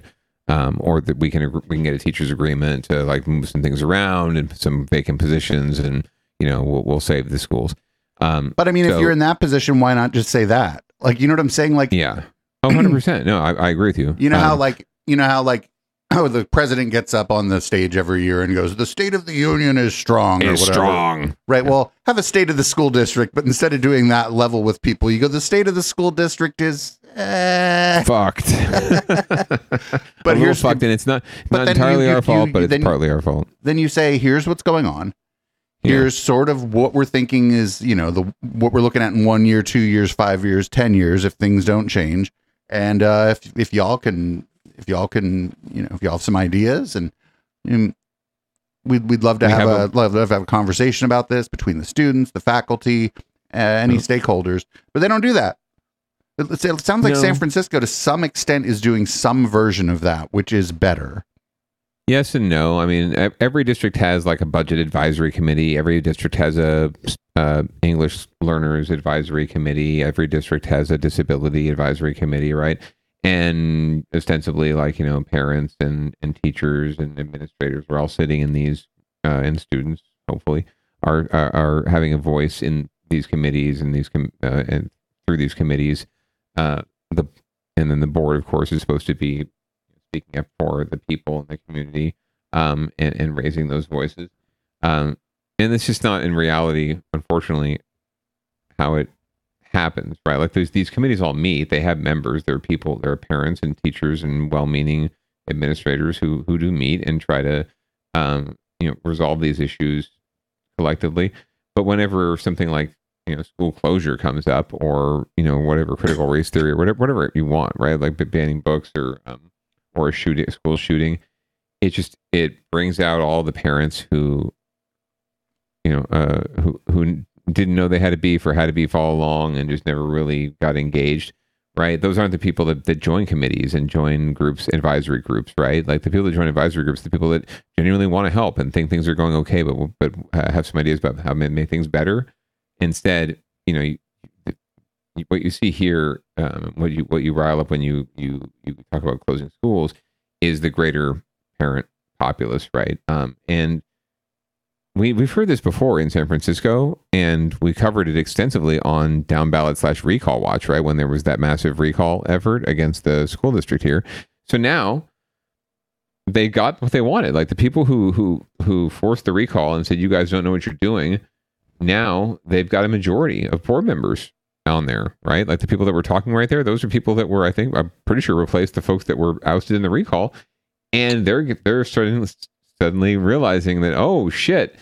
Speaker 4: Um, or that we can we can get a teachers agreement to like move some things around and some vacant positions, and you know we'll we'll save the schools. Um,
Speaker 3: But I mean, if you're in that position, why not just say that? Like, you know what I'm saying? Like,
Speaker 4: yeah, oh, 100 percent. No, I, I agree with you.
Speaker 3: You know how
Speaker 4: Um,
Speaker 3: like you know how like (clears throat) how the president gets up on the stage every year and goes, "The State of the Union is strong." or
Speaker 4: Is strong.
Speaker 3: right? Well, have a state of the school district, but instead of doing that level with people, you go, "The state of the school district is." Eh.
Speaker 4: fucked. (laughs) (laughs) but
Speaker 3: here's-
Speaker 4: fucked, and it's not not entirely
Speaker 3: you-
Speaker 4: our
Speaker 3: you-
Speaker 4: fault,
Speaker 3: you-
Speaker 4: but it's partly our fault.
Speaker 3: Then you say, "Here's what's going on." Here's sort of what we're thinking is, you know, the what we're looking at in one year, two years, five years, ten years, if things don't change. And uh, if if y'all can, if y'all can, you know, if y'all have some ideas, and, and we'd we'd love to
Speaker 4: We
Speaker 3: have,
Speaker 4: have
Speaker 3: a, love, love to have a conversation about this between the students, the faculty, uh, any stakeholders. But they don't do that. It, sounds like
Speaker 4: No.
Speaker 3: San Francisco, to some extent, is doing some version of that, which is better.
Speaker 4: Yes and no. I mean, every district has like a budget advisory committee. Every district has a uh, English learners advisory committee. Every district has a disability advisory committee, right? And ostensibly, like you know, parents and and teachers and administrators are all sitting in these, uh, and students hopefully are, are are having a voice in these committees and these com- uh, and through these committees. Uh, the and then the board, of course, is supposed to be speaking up for the people in the community um, and, and raising those voices. Um, and it's just not in reality, unfortunately, how it happens, right? Like there's these committees all meet, they have members, there are people, there are parents and teachers and well-meaning administrators who who do meet and try to um, you know resolve these issues collectively. But whenever something like you know school closure comes up or you know whatever critical race theory or whatever whatever you want right like banning books or um, or a shooting school shooting it just it brings out all the parents who you know uh who who didn't know they had to be for had to be follow along and just never really got engaged right? Those aren't the people that, that join committees and join groups, advisory groups, right? Like the people that join advisory groups, the people that genuinely want to help and think things are going okay, but but have some ideas about how to make things better. Instead, you know, you, you- what you see here, um, what you what you rile up when you you you talk about closing schools, is the greater parent populace, right? Um, and we we've heard this before in San Francisco, and we covered it extensively on down ballot slash recall watch, right? When there was that massive recall effort against the school district here. So now they got what they wanted. Like the people who who who forced the recall and said you guys don't know what you're doing. Now they've got a majority of board members on there, right? Like the people that were talking right there, those are people that were, I think, I'm pretty sure replaced the folks that were ousted in the recall, and they're they're starting suddenly realizing that oh shit,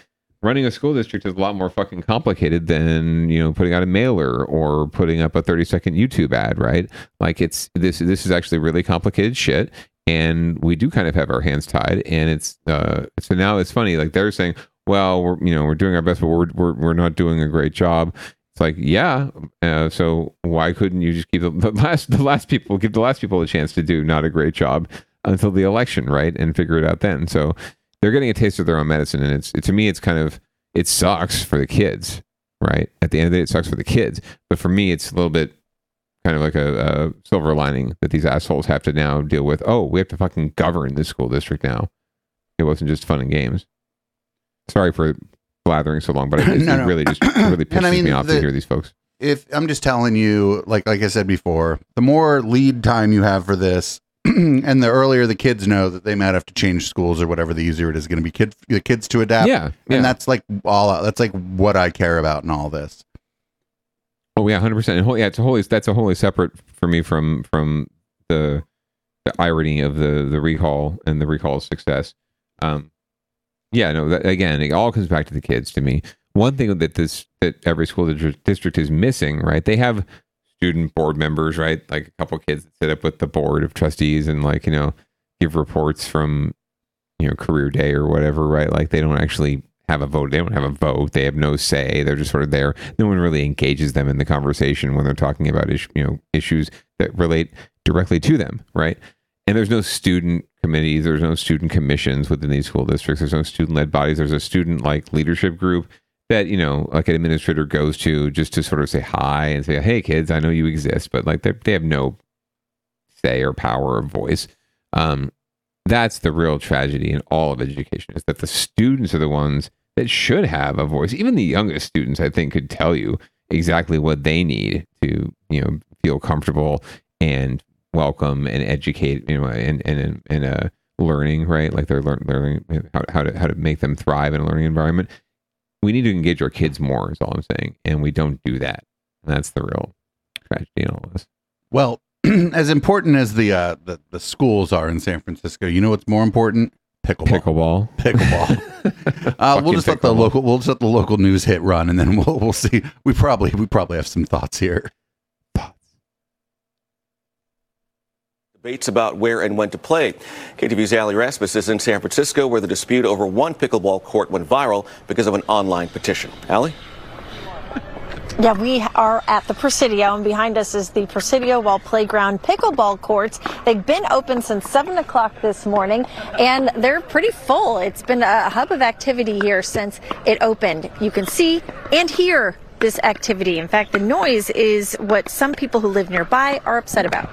Speaker 4: running a school district is a lot more fucking complicated than you know putting out a mailer or putting up a 30 second YouTube ad, right? Like it's this this is actually really complicated shit, and we do kind of have our hands tied, and it's uh so now it's funny like they're saying, well we're you know we're doing our best, but we're we're, we're not doing a great job. It's like, yeah. Uh, so why couldn't you just give the, the last the last people give the last people a chance to do not a great job until the election, right, and figure it out then? So they're getting a taste of their own medicine, and it's it, to me, it's kind of it sucks for the kids, right? At the end of the day, it sucks for the kids, but for me, it's a little bit kind of like a, a silver lining that these assholes have to now deal with. Oh, we have to fucking govern this school district now. It wasn't just fun and games. Sorry for blathering so long, but it, (laughs) it
Speaker 3: No, no.
Speaker 4: really just (clears throat) really pisses
Speaker 3: I mean,
Speaker 4: me off
Speaker 3: the-
Speaker 4: to hear these folks.
Speaker 3: if I'm just telling you, like like I said before, the more lead time you have for this, (clears throat) and the earlier the kids know that they might have to change schools or whatever, the easier it is going to be kid the kids to adapt.
Speaker 4: Yeah, yeah.
Speaker 3: and that's like all that's like what I care about in all this.
Speaker 4: Oh yeah, hundred percent. Yeah, it's a wholly that's a wholly separate for me from from the the irony of the the recall and the recall's success. Um, yeah, no. That, again, it all comes back to the kids. To me, one thing that this that every school district, is missing, right? They have student board members, right? Like a couple kids that sit up with the board of trustees and like you know give reports from you know career day or whatever, right? Like they don't actually have a vote. They don't have a vote. They have no say. They're just sort of there. No one really engages them in the conversation when they're talking about is, you know issues that relate directly to them, right? And there's no student committees. There's no student commissions within these school districts. There's no student led bodies. There's a student like leadership group that you know like an administrator goes to just to sort of say hi and say hey kids i know you exist but like they they have no say or power or voice um that's the real tragedy in all of education is that the students are the ones that should have a voice even the youngest students i think could tell you exactly what they need to you know feel comfortable and welcome and educate you know and and and uh learning right like they're learn, learning how, how to how to make them thrive in a learning environment we need to engage our kids more is all i'm saying and we don't do that and that's the real tragedy in all this
Speaker 3: Well, (clears throat) as important as the uh the, the schools are in San Francisco, you know what's more important? Pickleball.
Speaker 4: Pickleball.
Speaker 3: Pickleball. (laughs) uh, we'll just let the local we'll just let the local news hit run, and then we'll we'll see. We probably we probably have some thoughts here.
Speaker 11: Debates about where and when to play. KTV's Ali Rasmus is in San Francisco, where the dispute over one pickleball court went viral because of an online petition. Ali?
Speaker 10: Yeah, we are at the Presidio, and behind us is the Presidio Wall Playground pickleball courts. They've been open since 7 o'clock this morning, and they're pretty full. It's been a hub of activity here since it opened. You can see and hear this activity. In fact, the noise is what some people who live nearby are upset about.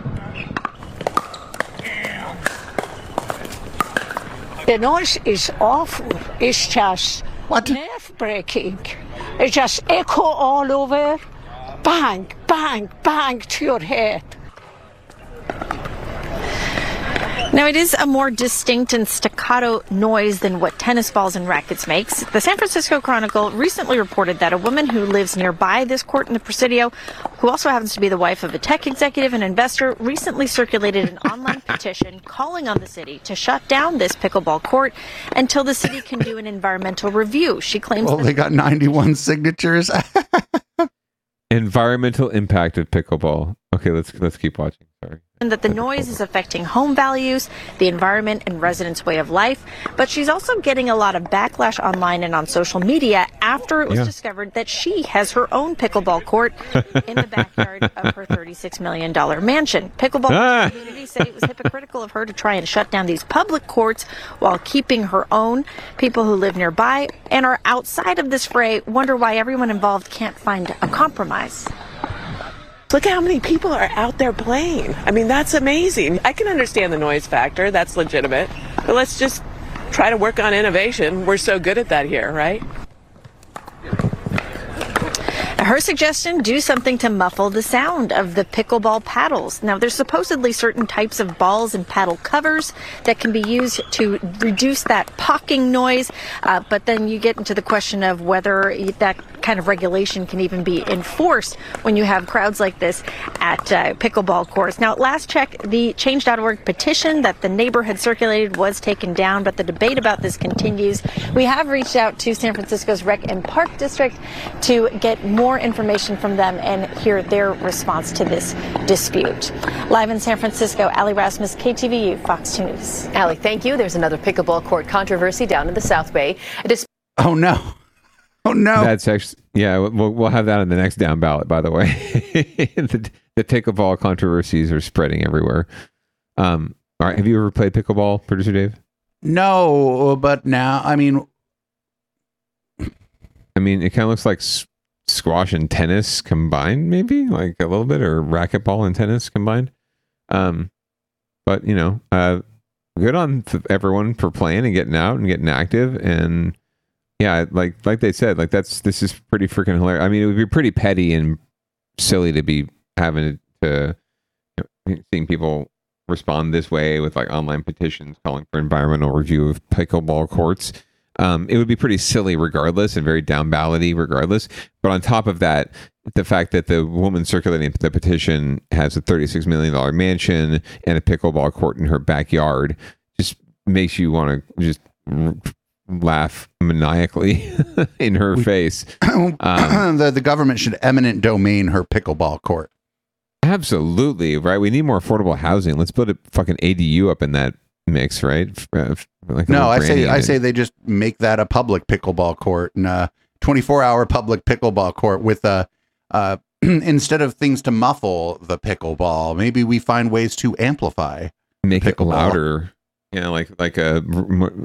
Speaker 24: The noise is awful. It's just what? nerve breaking. It just echo all over. Bang, bang, bang to your head.
Speaker 10: Now, it is a more distinct and staccato noise than what tennis balls and rackets makes. The San Francisco Chronicle recently reported that a woman who lives nearby this court in the Presidio, who also happens to be the wife of a tech executive and investor, recently circulated an online (laughs) petition calling on the city to shut down this pickleball court until the city can do an environmental review. She claims
Speaker 3: Well, they got 91 signatures. (laughs)
Speaker 4: environmental impact of pickleball Okay, let's let's keep watching. Sorry.
Speaker 10: and that the noise is affecting home values, the environment, and residents' way of life. But she's also getting a lot of backlash online and on social media after it was
Speaker 25: Yeah.
Speaker 10: discovered that she has her own pickleball court in the backyard of her $36 million mansion. Pickleball
Speaker 25: Ah.
Speaker 10: community said it was hypocritical of her to try and shut down these public courts while keeping her own. People who live nearby and are outside of this fray wonder why everyone involved can't find a compromise.
Speaker 25: Look at how many people are out there playing. I mean, that's amazing. I can understand the noise factor, that's legitimate. But let's just try to work on innovation. We're so good at that here, right?
Speaker 10: Her suggestion do something to muffle the sound of the pickleball paddles. Now, there's supposedly certain types of balls and paddle covers that can be used to reduce that pocking noise, uh, but then you get into the question of whether that kind of regulation can even be enforced when you have crowds like this at uh, pickleball courts. Now, at last check, the Change.org petition that the neighbor had circulated was taken down, but the debate about this continues. We have reached out to San Francisco's Rec and Park District to get more information from them and hear their response to this dispute. Live in San Francisco, Ali Rasmus, KTVU, Fox 2 News.
Speaker 26: Allie, thank you. There's another pickleball court controversy down in the South Bay. A dis-
Speaker 3: Oh no. Oh no.
Speaker 4: That's actually yeah. We'll we'll have that on the next down ballot. By the way, (laughs) the, the pickleball controversies are spreading everywhere. Um, all right. Have you ever played pickleball, producer Dave?
Speaker 3: No, but now I mean,
Speaker 4: I mean, it kind of looks like s- squash and tennis combined, maybe like a little bit, or racquetball and tennis combined. Um, but you know, uh, good on th- everyone for playing and getting out and getting active. And yeah, like like they said, like that's this is pretty freaking hilarious. I mean, it would be pretty petty and silly to be having to you know, seeing people respond this way with like online petitions calling for environmental review of pickleball courts. Um, it would be pretty silly regardless and very down ballotty regardless. But on top of that, the fact that the woman circulating the petition has a $36 million mansion and a pickleball court in her backyard just makes you want to just laugh maniacally (laughs) in her face. (coughs) Um,
Speaker 3: the the government should eminent domain her pickleball court.
Speaker 4: Absolutely, right? We need more affordable housing. Let's put a fucking ADU up in that mix, right? Uh, like
Speaker 3: No, I say I say they just make that a public pickleball court and a 24 hour public pickleball court with a uh, (clears throat) instead of things to muffle the pickleball, maybe we find ways to amplify.
Speaker 4: make it louder. Know, like like a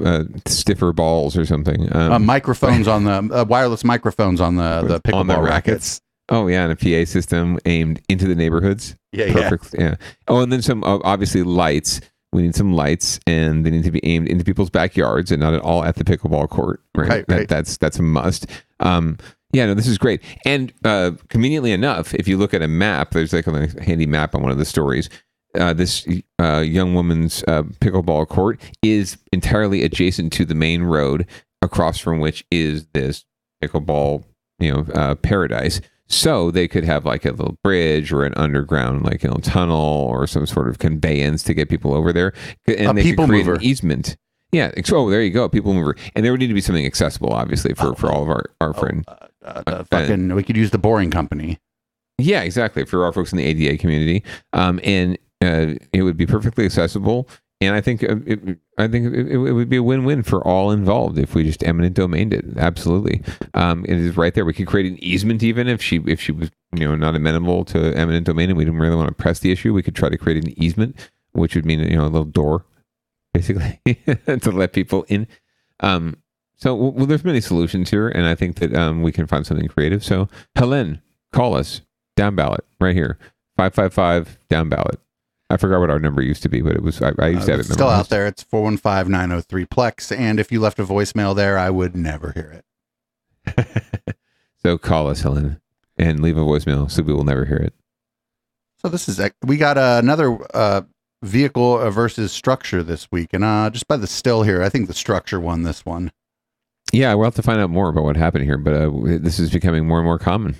Speaker 4: uh, stiffer balls or something. Um,
Speaker 3: uh, microphones on the (laughs) uh, wireless microphones on the the pickleball
Speaker 4: on the
Speaker 3: rackets.
Speaker 4: Oh yeah, and a PA system aimed into the neighborhoods.
Speaker 3: Yeah, yeah.
Speaker 4: perfect. Yeah. Oh, and then some uh, obviously lights. We need some lights, and they need to be aimed into people's backyards, and not at all at the pickleball court. Right.
Speaker 3: Right,
Speaker 4: That-
Speaker 3: right.
Speaker 4: That's that's a must. Um, yeah, no, this is great. And uh, conveniently enough, if you look at a map, there's like a handy map on one of the stories. Uh, this uh, young woman's uh, pickleball court is entirely adjacent to the main road, across from which is this pickleball, you know, uh, paradise. So they could have like a little bridge or an underground, like you know, tunnel or some sort of conveyance to get people over there, and
Speaker 3: A
Speaker 4: they
Speaker 3: people
Speaker 4: could create
Speaker 3: mover.
Speaker 4: an easement. Yeah. Oh, there you go, people mover, and there would need to be something accessible, obviously, for for all of our our friend.
Speaker 3: Uh, fucking, we could use the boring company.
Speaker 4: Yeah, exactly. For our folks in the ADA community, um, and uh, it would be perfectly accessible. And I think uh, it, I think it, it would be a win-win for all involved if we just eminent domained it. Absolutely, um, it is right there. We could create an easement even if she if she was you know not amenable to eminent domain and we didn't really want to press the issue. We could try to create an easement, which would mean you know a little door, (laughs) basically, (laughs) to let people in. Um, so well, there's many solutions here, and I think that um, we can find something creative. So Helen, call us down ballot right here, five five five down ballot. I forgot what our number used to be, but it was I, I used to have
Speaker 3: Uh,
Speaker 4: it
Speaker 3: still out there. It's 415 903 Plex. And if you left a voicemail there, I would never hear it. (laughs)
Speaker 4: So call us, Helen, and leave a voicemail so we will never hear it.
Speaker 3: So this is we got uh, another uh, vehicle uh, versus structure this week, and uh, just by the still here, I think the structure won this one.
Speaker 4: Yeah, we'll have to find out more about what happened here, but uh, this is becoming more and more common.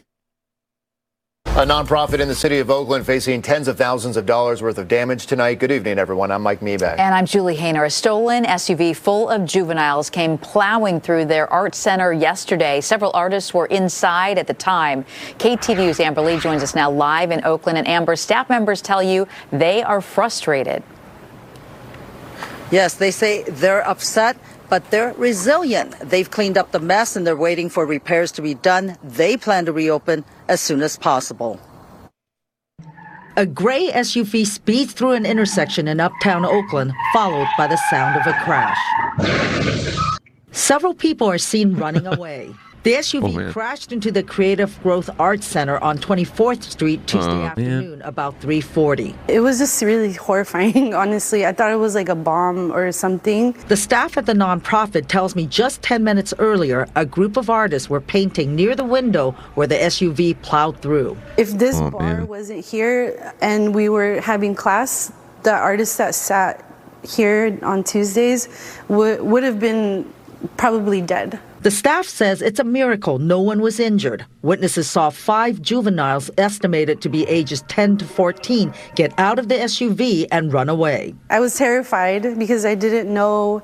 Speaker 27: A nonprofit in the city of Oakland facing tens of thousands of dollars worth of damage tonight. Good evening, everyone. I'm Mike Mibach.
Speaker 28: And I'm Julie Haener. A stolen SUV full of juveniles came plowing through their art center yesterday. Several artists were inside at the time. KTVU's Amber Lee joins us now live in Oakland. And Amber, staff members tell you they are frustrated.
Speaker 18: Yes, they say they're upset, but they're resilient. They've cleaned up the mess and they're waiting for repairs to be done. They plan to reopen as soon as possible. A gray SUV speeds through an intersection in uptown Oakland, followed by the sound of a crash. Several people are seen running away. The SUV
Speaker 4: Oh,
Speaker 18: crashed into the Creative Growth Arts Center on 24th Street Tuesday
Speaker 4: man.
Speaker 18: afternoon about 340.
Speaker 29: It was just really horrifying, (laughs) honestly. I thought it was like a bomb or something.
Speaker 18: The staff at the nonprofit tells me just 10 minutes earlier, a group of artists were painting near the window where the SUV plowed through.
Speaker 29: If this
Speaker 18: Oh,
Speaker 29: bar
Speaker 18: man.
Speaker 29: wasn't here and we were having class, the artists that sat here on Tuesdays would would have been probably dead.
Speaker 18: The staff says it's a miracle no one was injured. Witnesses saw five juveniles estimated to be ages 10 to 14 get out of the SUV and run away.
Speaker 29: I was terrified because I didn't know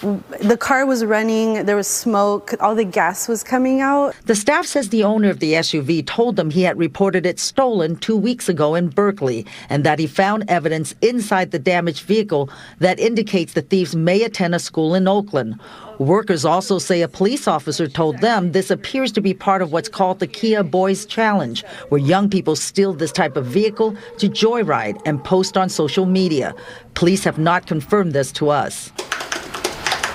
Speaker 29: the car was running, there was smoke, all the gas was coming out.
Speaker 18: The staff says the owner of the SUV told them he had reported it stolen two weeks ago in Berkeley and that he found evidence inside the damaged vehicle that indicates the thieves may attend a school in Oakland. Workers also say a police officer told them this appears to be part of what's called the Kia Boys Challenge, where young people steal this type of vehicle to joyride and post on social media. Police have not confirmed this to us.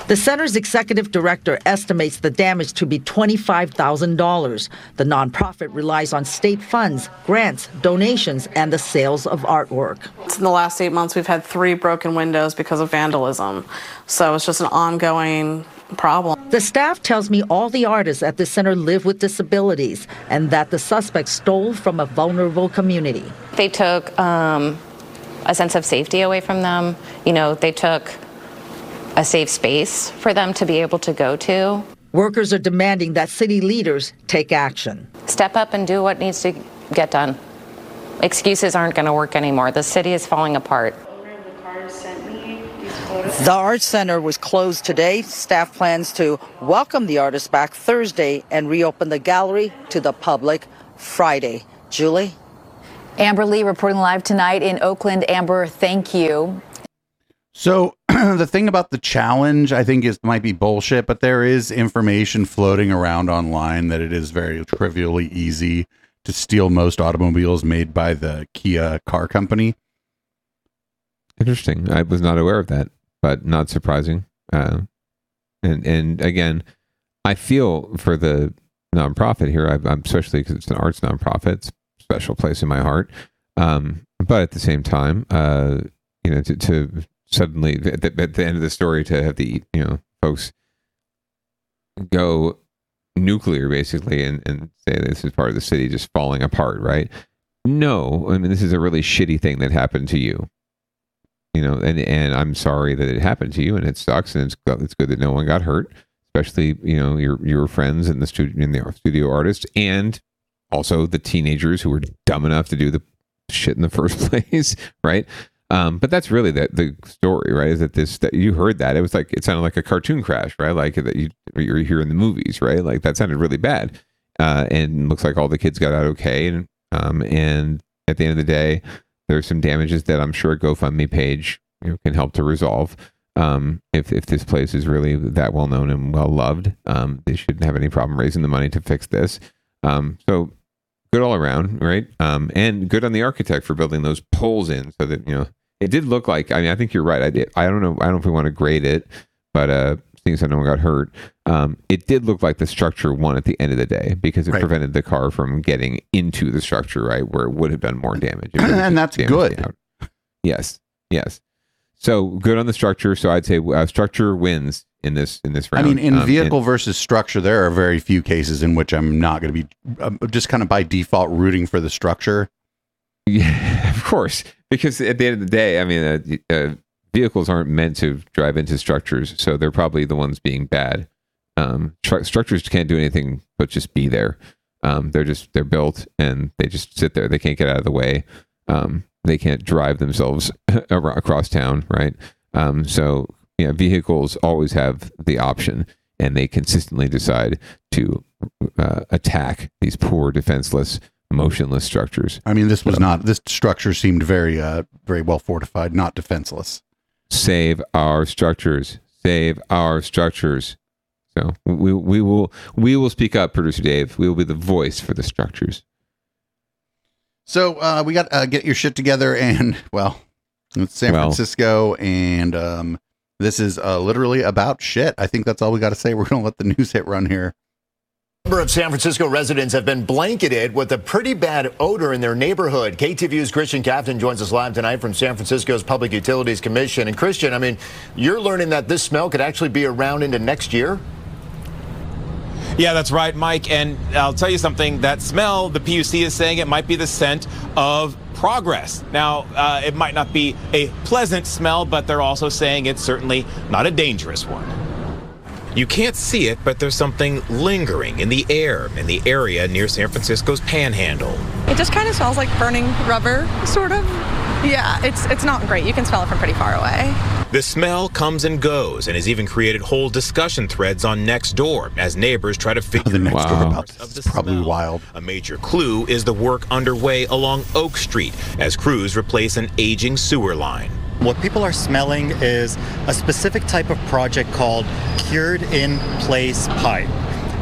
Speaker 18: The center's executive director estimates the damage to be $25,000. The nonprofit relies on state funds, grants, donations, and the sales of artwork.
Speaker 30: In the last eight months, we've had three broken windows because of vandalism. So it's just an ongoing problem.
Speaker 18: The staff tells me all the artists at the center live with disabilities and that the suspects stole from a vulnerable community.
Speaker 31: They took um, a sense of safety away from them. You know, they took a safe space for them to be able to go to.
Speaker 18: Workers are demanding that city leaders take action.
Speaker 31: Step up and do what needs to get done. Excuses aren't going to work anymore. The city is falling apart.
Speaker 18: The art center was closed today. Staff plans to welcome the artists back Thursday and reopen the gallery to the public Friday. Julie?
Speaker 28: Amber Lee reporting live tonight in Oakland. Amber, thank you.
Speaker 3: So (clears throat) the thing about the challenge, I think, is might be bullshit, but there is information floating around online that it is very trivially easy to steal most automobiles made by the Kia car company.
Speaker 4: Interesting. I was not aware of that, but not surprising. Uh, and and again, I feel for the nonprofit here. I, I'm especially because it's an arts nonprofit. It's special place in my heart. Um, but at the same time, uh, you know, to, to suddenly at the, at the end of the story to have the you know folks go nuclear basically and, and say this is part of the city just falling apart, right? No, I mean this is a really shitty thing that happened to you you know, and and I'm sorry that it happened to you, and it sucks, and it's it's good that no one got hurt, especially you know your your friends and the studio and the studio artists, and also the teenagers who were dumb enough to do the shit in the (laughs) first place, right? Um, but that's really the the story, right? Is that this that you heard that it was like it sounded like a cartoon crash, right? Like that you you're here in the movies, right? Like that sounded really bad, uh, and looks like all the kids got out okay, and um, and at the end of the day, there's some damages that I'm sure a GoFundMe page you know, can help to resolve. Um, if if this place is really that well known and well loved, um, they shouldn't have any problem raising the money to fix this. Um, so good all around, right? Um, and good on the architect for building those poles in so that you know it did look like. I mean, I think you're right. I did. I don't know. I don't know if we want to grade it, but uh, seeing as no one got hurt, um, it did look like the structure won at the end of the day because it
Speaker 3: Right.
Speaker 4: prevented the car from getting into the structure, right, where it would have done more damage. It would have (clears throat)
Speaker 3: and that's good.
Speaker 4: out. Yes, yes. So good on the structure. So I'd say uh, structure wins in this in this round.
Speaker 3: I mean, in
Speaker 4: Um,
Speaker 3: vehicle
Speaker 4: and-
Speaker 3: versus structure, there are very few cases in which I'm not going to be um, just kind of by default rooting for the structure.
Speaker 4: Yeah, (laughs) of course. Because at the end of the day, I mean, uh, uh, vehicles aren't meant to drive into structures, so they're probably the ones being bad. Um, stru- structures can't do anything but just be there. Um, they're just they're built and they just sit there. They can't get out of the way. Um, they can't drive themselves (laughs) across town, right? Um, so yeah, vehicles always have the option, and they consistently decide to uh, attack these poor, defenseless, motionless structures.
Speaker 3: I mean, this was not. This structure seemed very, uh, very well fortified, not defenseless.
Speaker 4: Save our structures. Save our structures. So we we will we will speak up, producer Dave. We will be the voice for the structures.
Speaker 3: So uh, we got uh, get your shit together, and (laughs) well, it's San
Speaker 4: Well.
Speaker 3: Francisco, and um, this is uh, literally about shit. I think that's all we got to say. (laughs) We're gonna let the news hit run here.
Speaker 27: Number of San Francisco residents have been blanketed with a pretty bad odor in their neighborhood. KTVU's Christien Kafton joins us live tonight from San Francisco's Public Utilities Commission. And Christian, I mean, you're learning that this smell could actually be around into next year.
Speaker 32: Yeah, that's right, Mike. And I'll tell you something that smell, the PUC is saying it might be the scent of progress. Now, uh, it might not be a pleasant smell, but they're also saying it's certainly not a dangerous one.
Speaker 33: You can't see it, but there's something lingering in the air in the area near San Francisco's Panhandle.
Speaker 34: It just kind of smells like burning rubber, sort of. Yeah, it's it's not great. You can smell it from pretty far away.
Speaker 33: The smell comes and goes and has even created whole discussion threads on Nextdoor as neighbors try to figure
Speaker 3: The next door
Speaker 33: out
Speaker 3: about this is probably wild.
Speaker 33: A major clue is the work underway along Oak Street as crews replace an aging sewer line.
Speaker 35: What people are smelling is a specific type of project called cured in place pipe.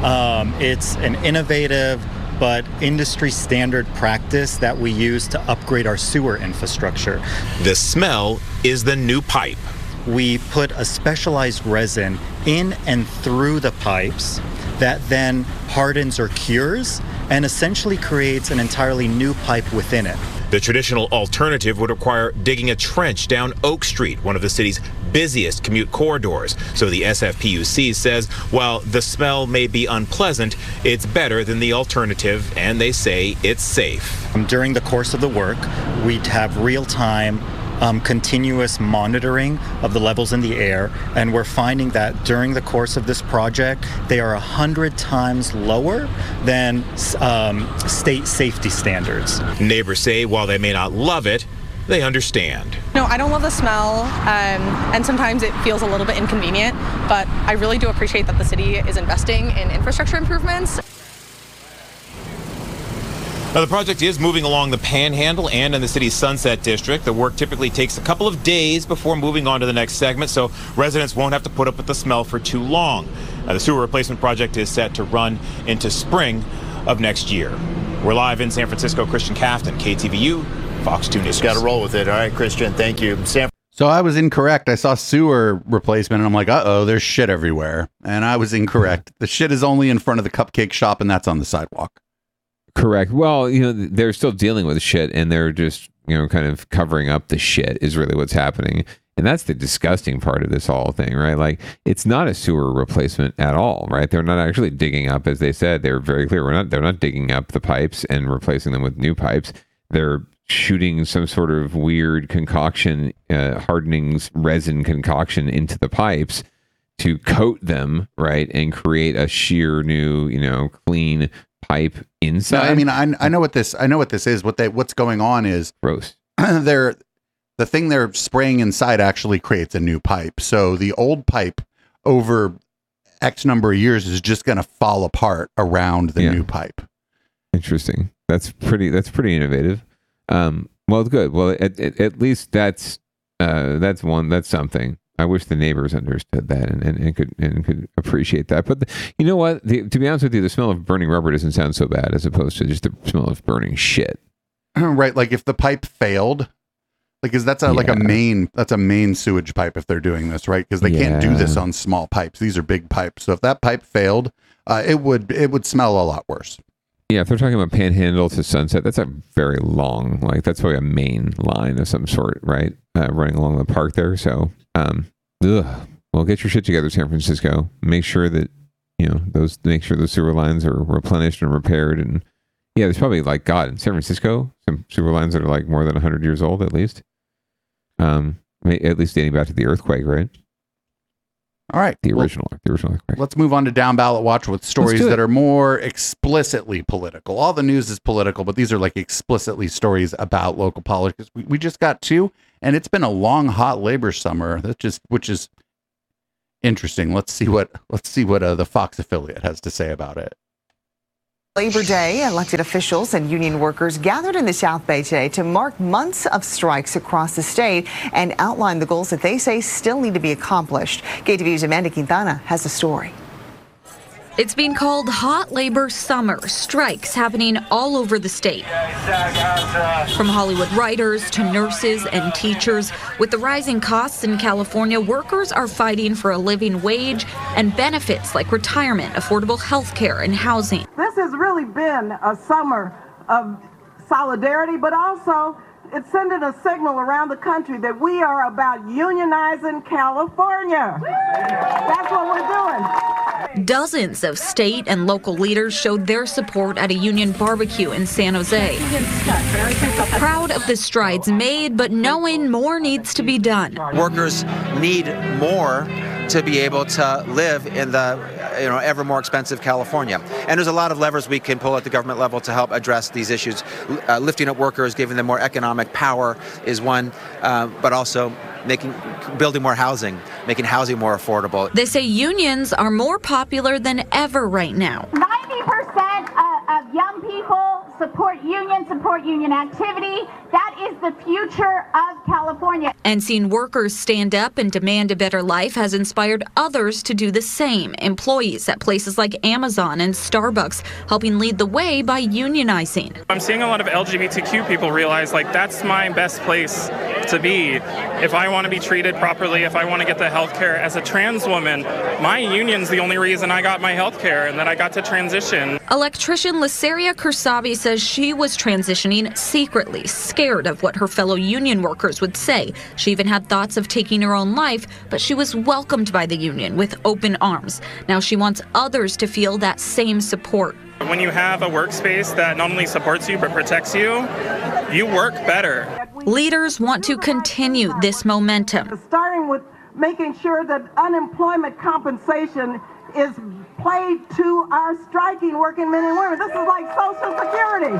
Speaker 35: Um, it's an innovative but industry standard practice that we use to upgrade our sewer infrastructure.
Speaker 33: The smell is the new pipe.
Speaker 35: We put a specialized resin in and through the pipes that then hardens or cures and essentially creates an entirely new pipe within it.
Speaker 33: The traditional alternative would require digging a trench down Oak Street, one of the city's busiest commute corridors. So the SFPUC says while the smell may be unpleasant, it's better than the alternative, and they say it's safe.
Speaker 35: During the course of the work, we'd have real time, um, continuous monitoring of the levels in the air, and we're finding that during the course of this project, they are a 100 times lower than um, state safety standards.
Speaker 33: Neighbors say while they may not love it, they understand.
Speaker 34: No, I don't love the smell, um, and sometimes it feels a little bit inconvenient. But I really do appreciate that the city is investing in infrastructure improvements.
Speaker 33: Now, the project is moving along the Panhandle and in the city's Sunset District. The work typically takes a couple of days before moving on to the next segment, so residents won't have to put up with the smell for too long. Now, the sewer replacement project is set to run into spring of next year. We're live in San Francisco. Christien Kafton, KTVU, Fox 2 News.
Speaker 27: Got to roll with it. All right, Christian, thank you. San
Speaker 3: So I was incorrect. I saw sewer replacement, and I'm like, uh oh, there's shit everywhere. And I was incorrect. The shit is only in front of the cupcake shop, and that's on the sidewalk.
Speaker 4: Correct. Well, you know, they're still dealing with shit and they're just, you know, kind of covering up the shit is really what's happening. And that's the disgusting part of this whole thing, right? Like, it's not a sewer replacement at all, right? They're not actually digging up, as they said. They're very clear. We're not. They're not digging up the pipes and replacing them with new pipes. They're shooting some sort of weird concoction, uh, hardening resin concoction into the pipes to coat them, right, and create a sheer new, you know, clean pipe
Speaker 3: No,
Speaker 4: inside.
Speaker 3: I mean, I, I know what this. I know what this is. What they what's going on is (clears throat)
Speaker 4: gross.
Speaker 3: they're the thing they're spraying inside actually creates a new pipe. So the old pipe over X number of years is just going to fall apart around the new pipe.
Speaker 4: Interesting. That's pretty. That's pretty innovative. Um, well, good. Well, at, at, at least that's uh, that's one. That's something. I wish the neighbors understood that and, and, and could and could appreciate that. But the, you know what? The, to be honest with you, the smell of burning rubber doesn't sound so bad as opposed to just the smell of burning shit. (clears throat)
Speaker 3: right. Like if the pipe failed, like is that's a like a main that's a main sewage pipe if they're doing this right because they can't do this on small pipes. These are big pipes. So if that pipe failed, uh, it would it would smell a lot worse.
Speaker 4: Yeah, if they're talking about Panhandle to Sunset, that's a very long, like that's probably a main line of some sort, right? Uh, running along the park there. So, um, ugh. well, get your shit together, San Francisco. Make sure that you know those. Make sure those sewer lines are replenished and repaired. And yeah, there's probably like God in San Francisco some sewer lines that are like more than hundred years old at least. Um, at least dating back to the earthquake, right?
Speaker 3: All right.
Speaker 4: The
Speaker 3: Well,
Speaker 4: original, the original.
Speaker 3: Let's move on to down ballot watch with stories that are more explicitly political. All the news is political, but these are like explicitly stories about local politics. We, we just got two, and it's been a long, hot labor summer. That just which is interesting. Let's see what let's see what uh, the Fox affiliate has to say about it.
Speaker 36: Labor Day, elected officials and union workers gathered in the South Bay today to mark months of strikes across the state and outline the goals that they say still need to be accomplished. KTVU's Amanda Quintana has the story.
Speaker 37: It's been called hot labor summer, strikes happening all over the state. From Hollywood writers to nurses and teachers, with the rising costs in California, workers are fighting for a living wage and benefits like retirement, affordable health care, and housing.
Speaker 38: This has really been a summer of solidarity, but also it's sending a signal around the country that we are about unionizing California. That's what we're doing.
Speaker 37: Dozens of state and local leaders showed their support at a union barbecue in San Jose. Proud of the strides made, but knowing more needs to be done.
Speaker 39: workers need more to be able to live in the you know ever more expensive California. And there's a lot of levers we can pull at the government level to help address these issues. Uh, lifting up workers, giving them more economic power is one, uh, but also making building more housing, making housing more affordable.
Speaker 37: They say unions are more popular than ever right now.
Speaker 40: 90% of, of young people support union, support union activity. That is the future of California.
Speaker 37: And seeing workers stand up and demand a better life has inspired others to do the same. Employees at places like Amazon and Starbucks helping lead the way by unionizing.
Speaker 41: I'm seeing a lot of LGBTQ people realize like that's my best place to be. If I want to be treated properly, if I want to get the health care as a trans woman, my union's the only reason I got my health care and that I got to transition.
Speaker 37: Electrician Lysaria Kursabi says she was transitioning secretly, scared of what her fellow union workers would say. She even had thoughts of taking her own life, but she was welcomed by the union with open arms. Now she wants others to feel that same support.
Speaker 41: When you have a workspace that not only supports you but protects you, you work better.
Speaker 37: Leaders want to continue this momentum.
Speaker 38: Starting with making sure that unemployment compensation is played to our striking working men and women. This is like Social Security.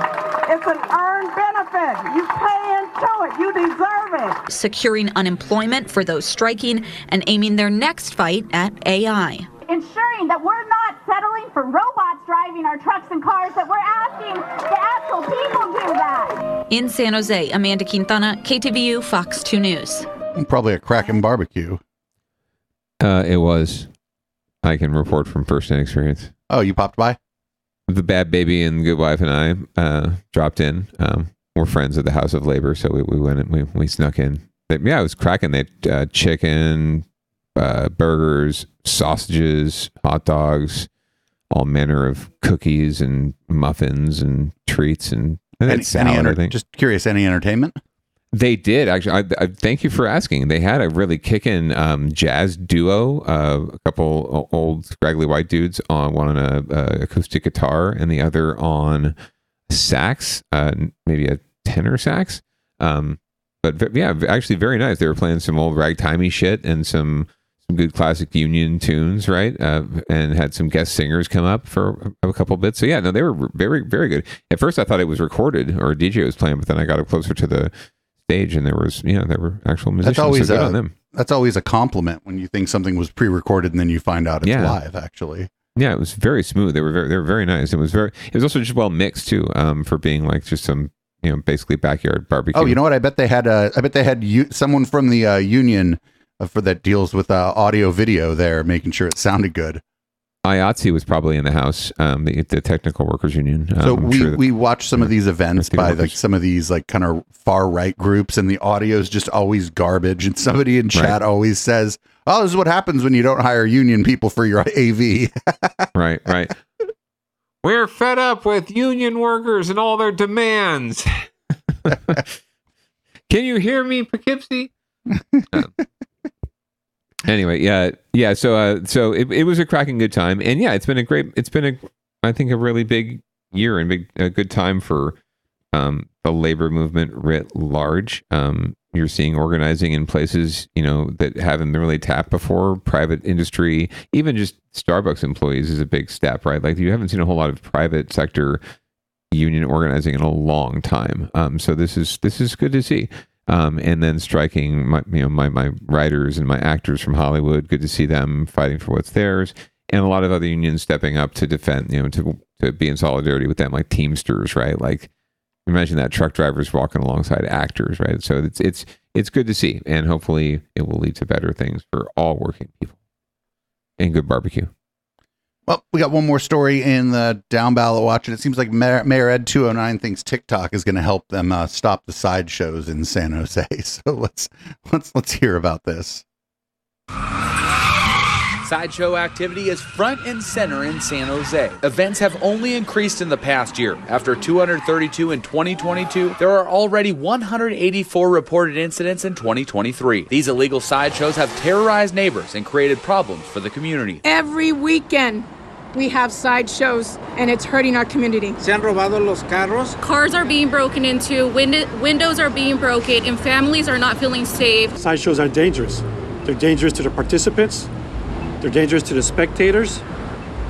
Speaker 38: It's an earned benefit. You pay into it. You deserve it.
Speaker 37: Securing unemployment for those striking and aiming their next fight at AI.
Speaker 40: Ensuring that we're not settling for robots driving our trucks and cars, that we're asking the actual people do that.
Speaker 37: In San Jose, Amanda Quintana, KTVU, Fox 2 News.
Speaker 3: Probably a cracking barbecue.
Speaker 4: Uh, it was. I can report from first-hand experience.
Speaker 3: Oh, you popped by?
Speaker 4: The bad baby and good wife and I uh, dropped in. Um, we're friends of the House of Labor, so we, we went and we, we snuck in. But yeah, it was cracking. They had, uh, chicken, uh, burgers, sausages, hot dogs, all manner of cookies and muffins and treats and, and
Speaker 3: Any,
Speaker 4: any, salad,
Speaker 3: enter-
Speaker 4: I think.
Speaker 3: just curious, any entertainment?
Speaker 4: They did actually. I, I thank you for asking. They had a really kicking um, jazz duo. Uh, a couple old scraggly white dudes on one on a, a acoustic guitar and the other on sax, uh, maybe a tenor sax. Um, but yeah, actually very nice. They were playing some old ragtimey shit and some some good classic Union tunes, right? Uh, and had some guest singers come up for a, a couple bits. So yeah, no, they were very very good. At first, I thought it was recorded or a DJ was playing, but then I got up closer to the stage and there was yeah there were actual musicians.
Speaker 3: That's always
Speaker 4: so good
Speaker 3: a,
Speaker 4: on them.
Speaker 3: That's always a compliment when you think something was pre-recorded and then you find out it's
Speaker 4: Yeah.
Speaker 3: live. Actually,
Speaker 4: Yeah, it was very smooth. They were very they were very nice. It was very it was also just well mixed too. Um, for being like just some you know basically backyard barbecue.
Speaker 3: Oh, you know what? I bet they had. Uh, I bet they had u- someone from the uh, union uh, for that deals with uh, audio video there, making sure it sounded good.
Speaker 4: IATSE was probably in the house. Um, the, the technical workers union. Um,
Speaker 3: So we,
Speaker 4: sure
Speaker 3: we watch some of these events
Speaker 4: the
Speaker 3: by like some of these like kind of far right groups, and the audio is just always garbage. And somebody in chat always says, "Oh, this is what happens when you don't hire union people for your AV." (laughs)
Speaker 4: right, right. We're fed up with union workers and all their demands. (laughs) (laughs) Can you hear me, Poughkeepsie? Um, anyway, yeah, yeah. So, uh, so it, it was a cracking good time, and yeah, it's been a great. It's been a, I think, a really big year and big a good time for um, the labor movement writ large. Um, you're seeing organizing in places you know that haven't been really tapped before. Private industry, even just Starbucks employees, is a big step, right? Like you haven't seen a whole lot of private sector union organizing in a long time. Um, so this is this is good to see. Um, and then striking my you know my my writers and my actors from Hollywood. Good to see them fighting for what's theirs, and a lot of other unions stepping up to defend you know to to be in solidarity with them, like Teamsters, right? Like imagine that truck drivers walking alongside actors, right? So it's it's it's good to see, and hopefully it will lead to better things for all working people and good barbecue.
Speaker 3: Well, we got one more story in the down ballot watch, and it seems like Mayor, Mayor Ed 209 thinks TikTok is going to help them uh, stop the sideshows in San Jose. (laughs) So let's let's let's hear about this.
Speaker 42: Sideshow activity is front and center in San Jose. Events have only increased in the past year. After 232 in 2022, there are already 184 reported incidents in 2023. These illegal sideshows have terrorized neighbors and created problems for the community.
Speaker 43: Every weekend, we have sideshows and it's hurting our community.
Speaker 44: Se han robado los carros.
Speaker 45: Cars are being broken into, wind- windows are being broken, and families are not feeling safe.
Speaker 46: Sideshows are dangerous. They're dangerous to the participants, they're dangerous to the spectators,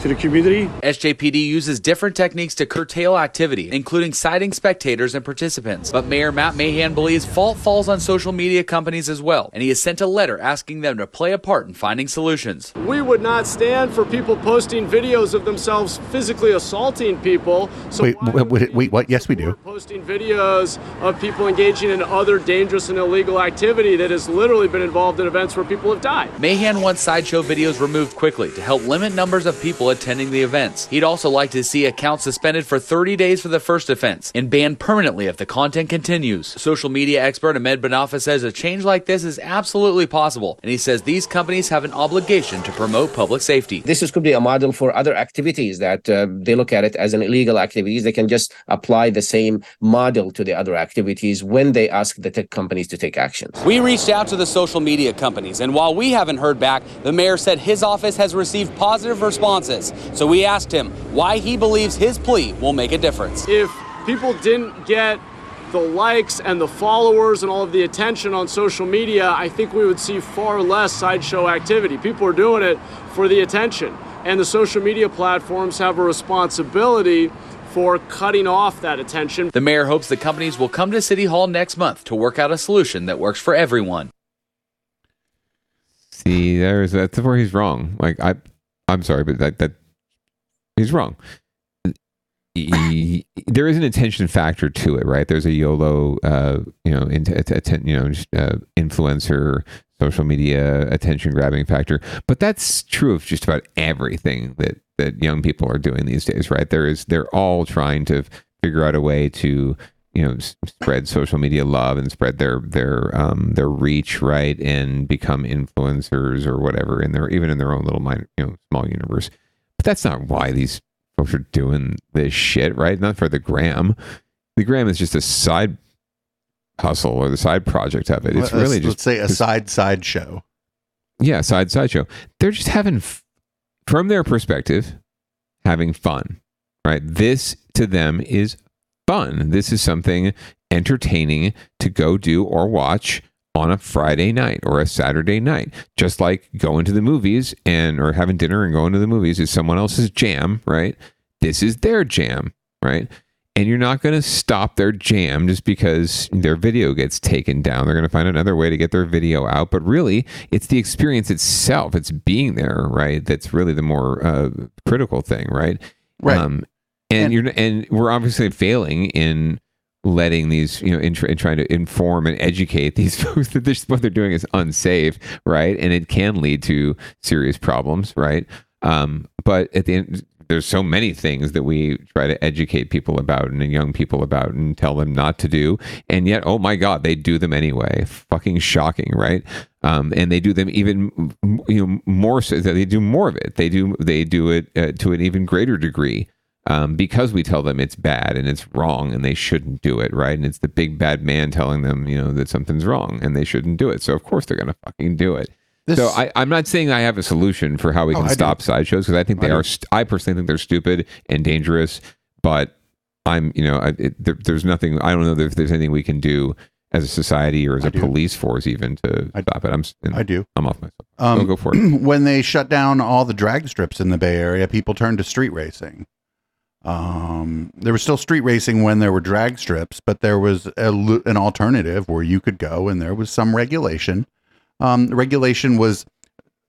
Speaker 46: to the community.
Speaker 42: SJPD uses different techniques to curtail activity, including citing spectators and participants. But Mayor Matt Mahan believes fault falls on social media companies as well, and he has sent a letter asking them to play a part in finding solutions.
Speaker 46: We would not stand for people posting videos of themselves physically assaulting people. So
Speaker 3: wait, wait, wait, wait, what? Yes, we do.
Speaker 46: posting videos of people engaging in other dangerous and illegal activity that has literally been involved in events where people have died.
Speaker 42: Mahan wants sideshow videos removed quickly to help limit numbers of people attending the events. He'd also like to see accounts suspended for 30 days for the first offense and banned permanently if the content continues. Social media expert Ahmed Banafa says a change like this is absolutely possible, and he says these companies have an obligation to promote public safety.
Speaker 47: This is, could be a model for other activities that uh, they look at it as an illegal activities. They can just apply the same model to the other activities when they ask the tech companies to take action.
Speaker 42: We reached out to the social media companies, and while we haven't heard back, the mayor said his office has received positive responses. So we asked him why he believes his plea will make a difference.
Speaker 46: If people didn't get the likes and the followers and all of the attention on social media, I think we would see far less sideshow activity. People are doing it for the attention. And the social media platforms have a responsibility for cutting off that attention.
Speaker 42: The mayor hopes the companies will come to City Hall next month to work out a solution that works for everyone.
Speaker 4: See, there's that's where he's wrong. Like I, I'm sorry, but that that he's wrong. He- there is an attention factor to it, right? There's a YOLO, uh, you know, into atten- you know, uh, influencer, social media attention grabbing factor. But that's true of just about everything that that young people are doing these days, right? There is they're all trying to figure out a way to you know s- spread social media love and spread their their um their reach right and become influencers or whatever in their even in their own little mind you know small universe but that's not why these folks are doing this shit right not for the gram the gram is just a side hustle or the side project of it it's
Speaker 3: Let's-
Speaker 4: really just
Speaker 3: let's say a side side show.
Speaker 4: yeah, side sideshow. They're just having, f- from their perspective, having fun, right? This to them is fun. This is something entertaining to go do or watch on a Friday night or a Saturday night. Just like going to the movies and or having dinner and going to the movies is someone else's jam, right? This is their jam, right? And you're not going to stop their jam just because their video gets taken down. They're going to find another way to get their video out. But really, it's the experience itself. It's being there, right? That's really the more uh, critical thing, right?
Speaker 3: Right.
Speaker 4: Um, and, you're and we're obviously failing in letting these, you know, in, tr- in trying to inform and educate (laughs) these folks that this, what they're doing is unsafe, right? And it can lead to serious problems, right? Um, but at the end, there's so many things that we try to educate people about and young people about and tell them not to do. And yet oh my god they do them anyway. Fucking shocking right? Um, and they do them even you know more so they do more of it. They do they do it uh, to an even greater degree um, because we tell them it's bad and it's wrong and they shouldn't do it right and it's the big bad man telling them you know that something's wrong and they shouldn't do it so of course they're gonna fucking do it
Speaker 3: This-
Speaker 4: so I, I'm not saying I have a solution for how we
Speaker 3: Oh,
Speaker 4: can
Speaker 3: I do.
Speaker 4: stop sideshows because I think they
Speaker 3: I
Speaker 4: are. St- I personally think they're stupid and dangerous. But I'm, you know, I, it, there, there's nothing. I don't know if there's anything we can do as a society or as
Speaker 3: I
Speaker 4: a
Speaker 3: do.
Speaker 4: police force even to stop it. I'm. s-
Speaker 3: I do.
Speaker 4: I'm off myself.
Speaker 3: Um,
Speaker 4: I'll go for it. (clears throat)
Speaker 3: when they shut down all the drag strips in the Bay Area, people turned to street racing. Um, there was still street racing when there were drag strips, but there was a, an alternative where you could go and there was some regulation. Um, regulation was,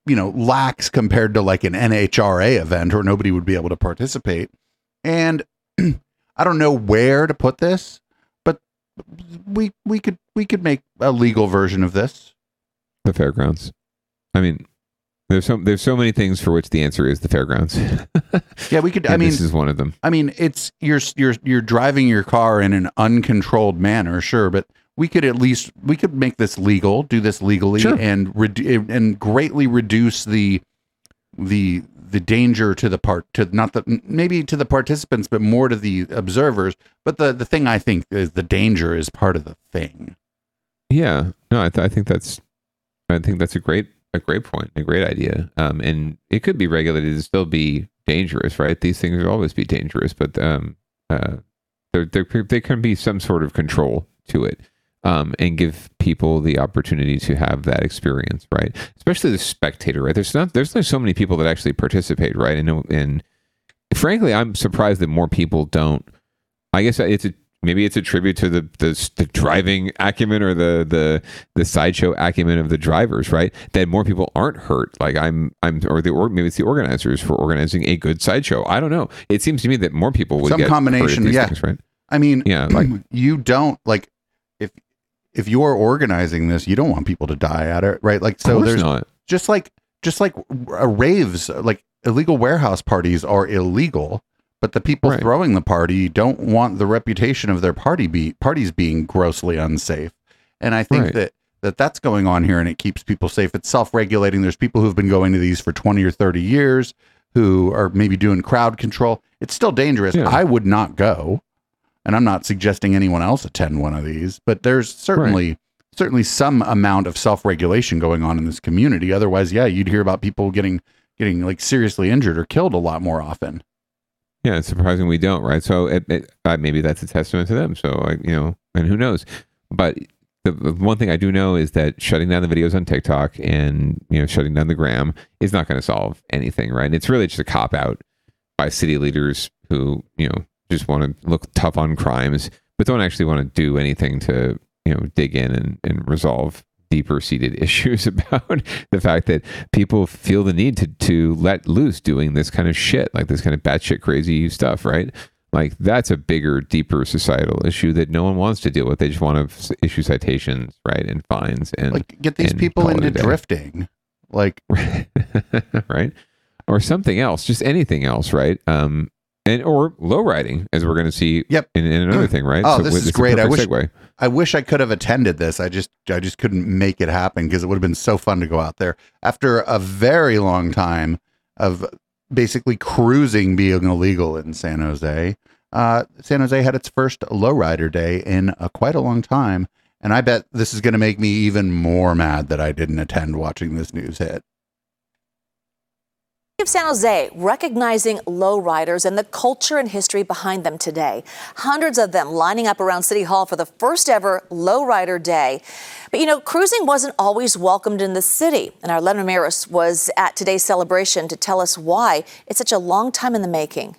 Speaker 3: you know, lax compared to like an NHRA event or nobody would be able to participate. And (clears throat) I don't know where to put this, but we we could we could make a legal version of this.
Speaker 4: The fairgrounds. I mean, there's so there's so many things for which the answer is the fairgrounds.
Speaker 3: Yeah, we could. I mean,
Speaker 4: this is one of them.
Speaker 3: I mean, it's you're you're you're driving your car in an uncontrolled manner, sure, but we could at least we could make this legal, do this legally,
Speaker 4: Sure.
Speaker 3: and redu- and greatly reduce the the the danger to the part to not the maybe to the participants, but more to the observers. But the the thing I think is the danger is part of the thing.
Speaker 4: Yeah, no, I, th- I think that's, I think that's a great, a great point, a great idea. Um, and it could be regulated to still be dangerous, right? These things will always be dangerous, but um, uh, there, there, there can be some sort of control to it, um, and give people the opportunity to have that experience, right? Especially the spectator, right? There's not, there's not so many people that actually participate, right? And and frankly, I'm surprised that more people don't. I guess it's a maybe it's a tribute to the the, the driving acumen or the the the sideshow acumen of the drivers, right? That more people aren't hurt. Like I'm I'm or the or maybe it's the organizers for organizing a good sideshow. I don't know. It seems to me that more people would
Speaker 3: Some combination, yeah.
Speaker 4: things, right?
Speaker 3: I mean,
Speaker 4: Yeah, (clears throat) like
Speaker 3: you don't like if if you're organizing this, you don't want people to die at it, right? Like so there's
Speaker 4: not.
Speaker 3: just like just like uh, raves, like illegal warehouse parties are illegal, but the people
Speaker 4: Right.
Speaker 3: throwing the party don't want the reputation of their party be parties being grossly unsafe. And I think
Speaker 4: Right.
Speaker 3: that that that's going on here and it keeps people safe. It's self-regulating. There's people who've been going to these for 20 or 30 years who are maybe doing crowd control. It's still dangerous.
Speaker 4: Yeah.
Speaker 3: I would not go and I'm not suggesting anyone else attend one of these, but there's certainly certainly some amount of self-regulation going on in this community. Otherwise, yeah, you'd hear about people getting getting like seriously injured or killed a lot more often.
Speaker 4: Yeah, it's surprising we don't, right? So it, it, uh, maybe that's a testament to them. So I, you know, and who knows? But the, one thing I do know is that shutting down the videos on TikTok and you know shutting down the gram is not going to solve anything, right? And it's really just a cop out by city leaders who you know just want to look tough on crimes, but don't actually want to do anything to you know dig in and, and resolve deeper seated (laughs) issues about the fact that people feel the need to to let loose doing this kind of shit, like this kind of batshit crazy stuff, right? Like that's a bigger, deeper societal issue that no one wants to deal with. They just want to issue citations, right, and fines, and
Speaker 3: Like get these
Speaker 4: and
Speaker 3: people into drifting. Like (laughs)
Speaker 4: right, or something else, just anything else, right? Um, and or low riding, as we're going to see.
Speaker 3: Yep.
Speaker 4: In, in another thing, right?
Speaker 3: Oh,
Speaker 4: So
Speaker 3: this is great. I wish
Speaker 4: segue.
Speaker 3: I wish I could have attended this. I just I just couldn't make it happen because it would have been so fun to go out there after a very long time of basically cruising being illegal in San Jose. Uh, San Jose had its first lowrider day in uh, quite a long time, and I bet this is going to make me even more mad that I didn't attend watching this news hit.
Speaker 48: Of San Jose recognizing lowriders and the culture and history behind them today. Hundreds of them lining up around City Hall for the first ever Lowrider Day. But you know, cruising wasn't always welcomed in the city, and our Len Ramirez was at today's celebration to tell us why it's such a long time in the making.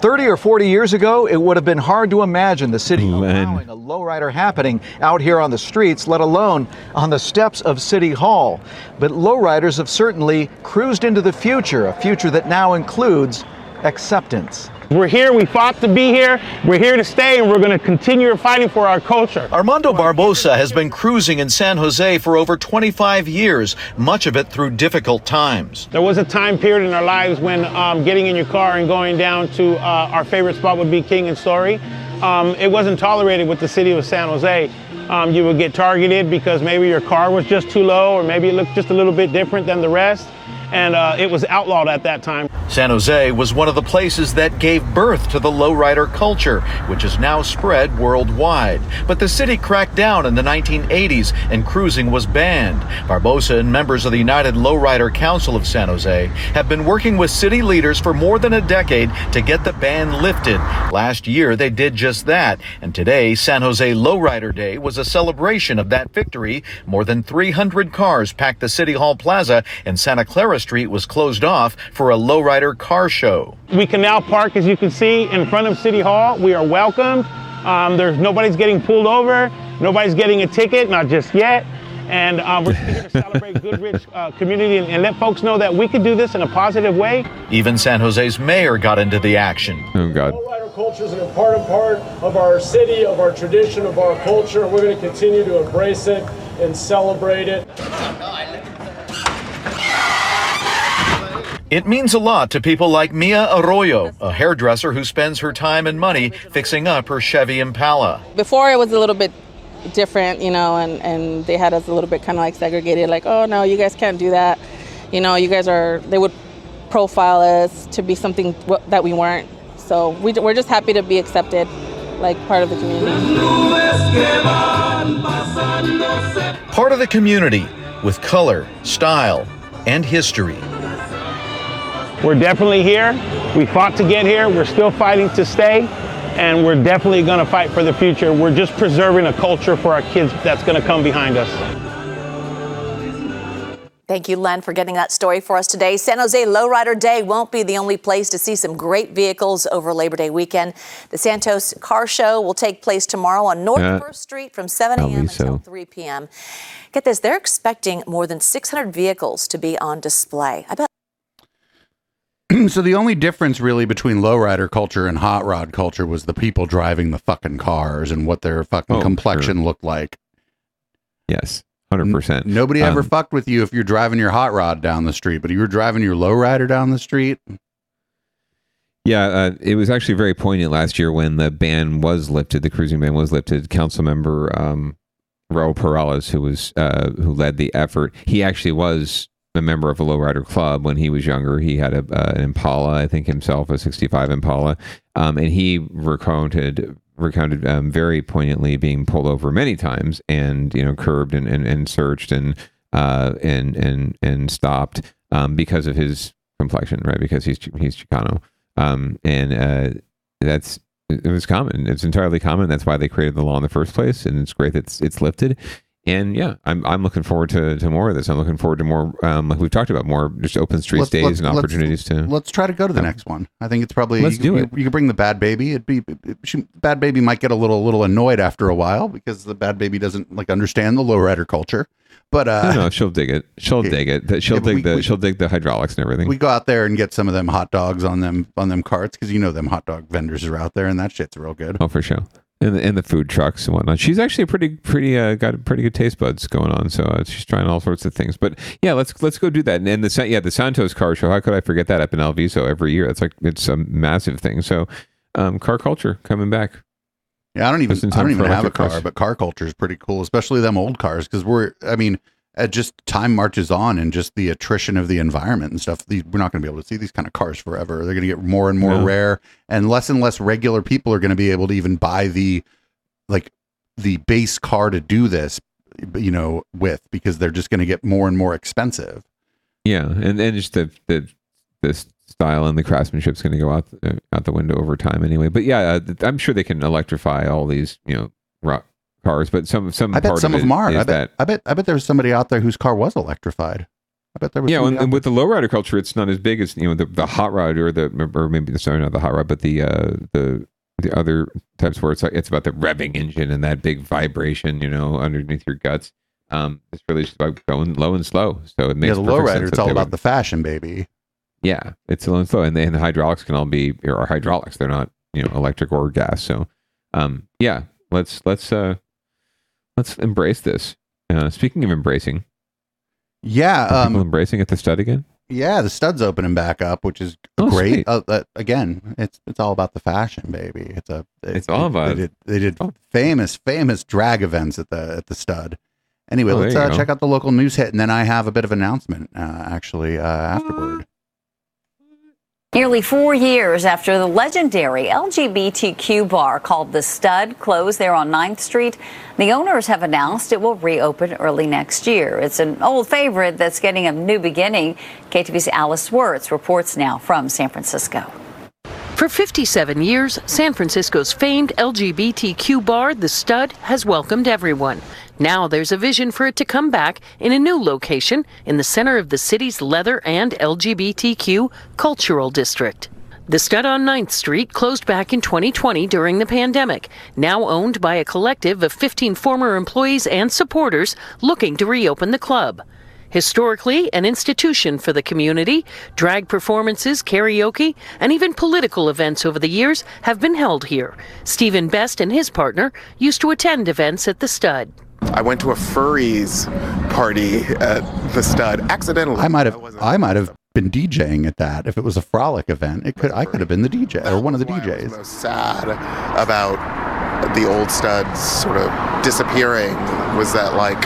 Speaker 49: 30 or 40 years ago, it would have been hard to imagine the city mm, allowing a lowrider happening out here on the streets, let alone on the steps of City Hall. But lowriders have certainly cruised into the future, a future that now includes acceptance.
Speaker 44: We're here, we fought to be here, we're here to stay, and we're going to continue fighting for our culture.
Speaker 50: Armando Barbosa has been cruising in San Jose for over 25 years, much of it through difficult times.
Speaker 44: There was a time period in our lives when um, getting in your car and going down to uh, our favorite spot would be King and Story. Um, it wasn't tolerated with the city of San Jose. Um, you would get targeted because maybe your car was just too low or maybe it looked just a little bit different than the rest. And uh, it was outlawed at that time.
Speaker 50: San Jose was one of the places that gave birth to the lowrider culture, which has now spread worldwide. But the city cracked down in the 1980s and cruising was banned. Barbosa and members of the United Lowrider Council of San Jose have been working with city leaders for more than a decade to get the ban lifted. Last year, they did just that. And today, San Jose Lowrider Day was a celebration of that victory. More than 300 cars packed the City Hall Plaza, and Santa Clara Street was closed off for a lowrider car show.
Speaker 44: We can now park, as you can see, in front of City Hall. We are welcomed. Um, there's nobody's getting pulled over. Nobody's getting a ticket, not just yet. And um, we're here to celebrate Goodrich uh, community and, and let folks know that we can do this in a positive way.
Speaker 50: Even San Jose's mayor got into the action.
Speaker 4: Oh, God.
Speaker 46: Lowrider culture is an important part of our city, of our tradition, of our culture, we're going to continue to embrace it and celebrate it.
Speaker 50: It means a lot to people like Mia Arroyo, a hairdresser who spends her time and money fixing up her Chevy Impala.
Speaker 51: Before it was a little bit different, you know, and, and they had us a little bit kind of like segregated, like, oh no, you guys can't do that. You know, you guys are, they would profile us to be something that we weren't. So we, we're just happy to be accepted, like part of the community.
Speaker 50: Part of the community with color, style, and history.
Speaker 44: We're definitely here. We fought to get here. We're still fighting to stay. And we're definitely going to fight for the future. We're just preserving a culture for our kids that's going to come behind us.
Speaker 48: Thank you, Len, for getting that story for us today. San Jose Lowrider Day won't be the only place to see some great vehicles over Labor Day weekend. The Santos Car Show will take place tomorrow on North
Speaker 4: Yeah.
Speaker 48: First Street from 7 a.m.
Speaker 4: Probably so.
Speaker 48: until 3 p.m. Get this, they're expecting more than 600 vehicles to be on display. I bet (clears throat)
Speaker 3: so the only difference really between lowrider culture and hot rod culture was the people driving the fucking cars and what their fucking
Speaker 4: Oh,
Speaker 3: complexion
Speaker 4: sure.
Speaker 3: looked like.
Speaker 4: Yes, hundred percent.
Speaker 3: Nobody ever
Speaker 4: Um,
Speaker 3: fucked with you if you're driving your hot rod down the street, but you were driving your lowrider down the street.
Speaker 4: Yeah, uh, it was actually very poignant last year when the ban was lifted, the cruising ban was lifted. Council member um, Raul Peralez, who was uh, who led the effort, he actually was a member of a lowrider club when he was younger. He had a, uh, an Impala, I think himself, a '65 Impala, um, and he recounted recounted um, very poignantly being pulled over many times and you know curbed and and, and searched and uh, and and and stopped um, because of his complexion, right? Because he's he's Chicano um, and uh, that's it was common. It's entirely common. That's why they created the law in the first place, and it's great that it's, it's lifted. And yeah, I'm I'm looking forward to, to more of this. I'm looking forward to more, um, like we've talked about, more just open streets
Speaker 3: Let's-
Speaker 4: days
Speaker 3: let's-
Speaker 4: and
Speaker 3: let's-
Speaker 4: opportunities to.
Speaker 3: Let's try to go to the next one. I think it's probably
Speaker 4: Let's
Speaker 3: you,
Speaker 4: do
Speaker 3: you-
Speaker 4: it.
Speaker 3: You, could bring the bad baby. It'd be it- she, bad baby might get a little little annoyed after a while because the bad baby doesn't like understand the lowrider culture. But uh,
Speaker 4: no, no, she'll dig it. She'll (laughs) dig it. She'll
Speaker 3: Yeah,
Speaker 4: dig
Speaker 3: we-
Speaker 4: the
Speaker 3: we-
Speaker 4: she'll dig the hydraulics and everything.
Speaker 3: we go out there and get some of them hot dogs on them on them carts because you know them hot dog vendors are out there and that shit's real good.
Speaker 4: Oh, for sure. And the, and the food trucks and whatnot. She's actually a pretty, pretty, uh, got pretty good taste buds going on. So uh, she's trying all sorts of things. But yeah, let's let's go do that. And, and the yeah, the Santos Car Show. How could I forget that up in Alviso every year? That's like it's a massive thing. So, um, car culture coming back.
Speaker 3: Yeah, I don't even I don't even have a car,
Speaker 4: cars.
Speaker 3: but car culture is pretty cool, especially them old cars because we're I mean, uh, just time marches on and just the attrition of the environment and stuff. These, we're not going to be able to see these kind of cars forever. They're going to get more and more rare, and less and less regular people are going to be able to even buy the like the base car to do this, you know, with because they're just going to get more and more expensive.
Speaker 4: Yeah, and and just the the the style and the craftsmanship's going to go out uh, out the window over time anyway. But yeah, uh, I'm sure they can electrify all these you know rock cars. But some some
Speaker 3: I bet some
Speaker 4: of,
Speaker 3: of them are. I bet,
Speaker 4: that
Speaker 3: I bet I bet there was somebody out there whose car was electrified. I bet there was
Speaker 4: yeah, and, and with the lowrider culture, it's not as big as you know the, the hot rod or the or maybe the sorry not the hot rod, but the uh, the the other types where it's like it's about the revving engine and that big vibration, you know, underneath your guts. Um, it's really just about going low and slow. So it
Speaker 3: yeah,
Speaker 4: makes
Speaker 3: the lowrider. It's all about
Speaker 4: would-
Speaker 3: the fashion, baby.
Speaker 4: yeah, it's low and slow, and, then the hydraulics can all be or are hydraulics. They're not you know electric or gas. So, um, yeah, let's let's uh let's embrace this. Uh, speaking of embracing,
Speaker 3: Yeah,
Speaker 4: people
Speaker 3: um,
Speaker 4: embracing at the stud again.
Speaker 3: Yeah, the stud's opening back up, which is
Speaker 4: Oh,
Speaker 3: great. Uh, uh, again, it's it's all about the fashion, baby. It's a
Speaker 4: It's all about
Speaker 3: they
Speaker 4: it.
Speaker 3: did, they did famous famous drag events at the at the stud, Anyway,
Speaker 4: Oh,
Speaker 3: let's uh, check out the local news hit, and then I have a bit of announcement uh, actually uh, afterward.
Speaker 52: Nearly four years after the legendary LGBTQ bar called The Stud closed there on 9th Street, the owners have announced it will reopen early next year. It's an old favorite that's getting a new beginning. KTV's Alice Wirtz reports now from San Francisco.
Speaker 53: For 57 years, San Francisco's famed LGBTQ bar, The Stud, has welcomed everyone. Now there's a vision for it to come back in a new location in the center of the city's leather and LGBTQ cultural district. The Stud on 9th Street closed back in 2020 during the pandemic, now owned by a collective of 15 former employees and supporters looking to reopen the club. Historically, an institution for the community, drag performances, karaoke, and even political events over the years have been held here. Stephen Best and his partner used to attend events at the Stud.
Speaker 54: I went to a furries party at the Stud accidentally.
Speaker 3: I might have I might have been DJing at that if it was a frolic event. It could I could have been the DJ or one of the DJs.
Speaker 54: most sad about the old studs sort of disappearing was that like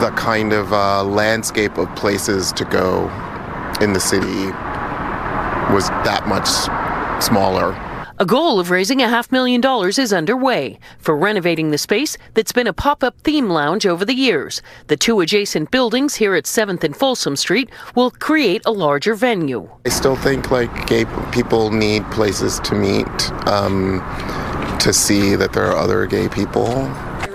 Speaker 54: the kind of uh, landscape of places to go in the city was that much smaller.
Speaker 53: A goal of raising a half million dollars is underway for renovating the space that's been a pop up theme lounge over the years. The two adjacent buildings here at 7th and Folsom Street will create a larger venue.
Speaker 54: I still think like gay people need places to meet, um, to see that there are other gay people.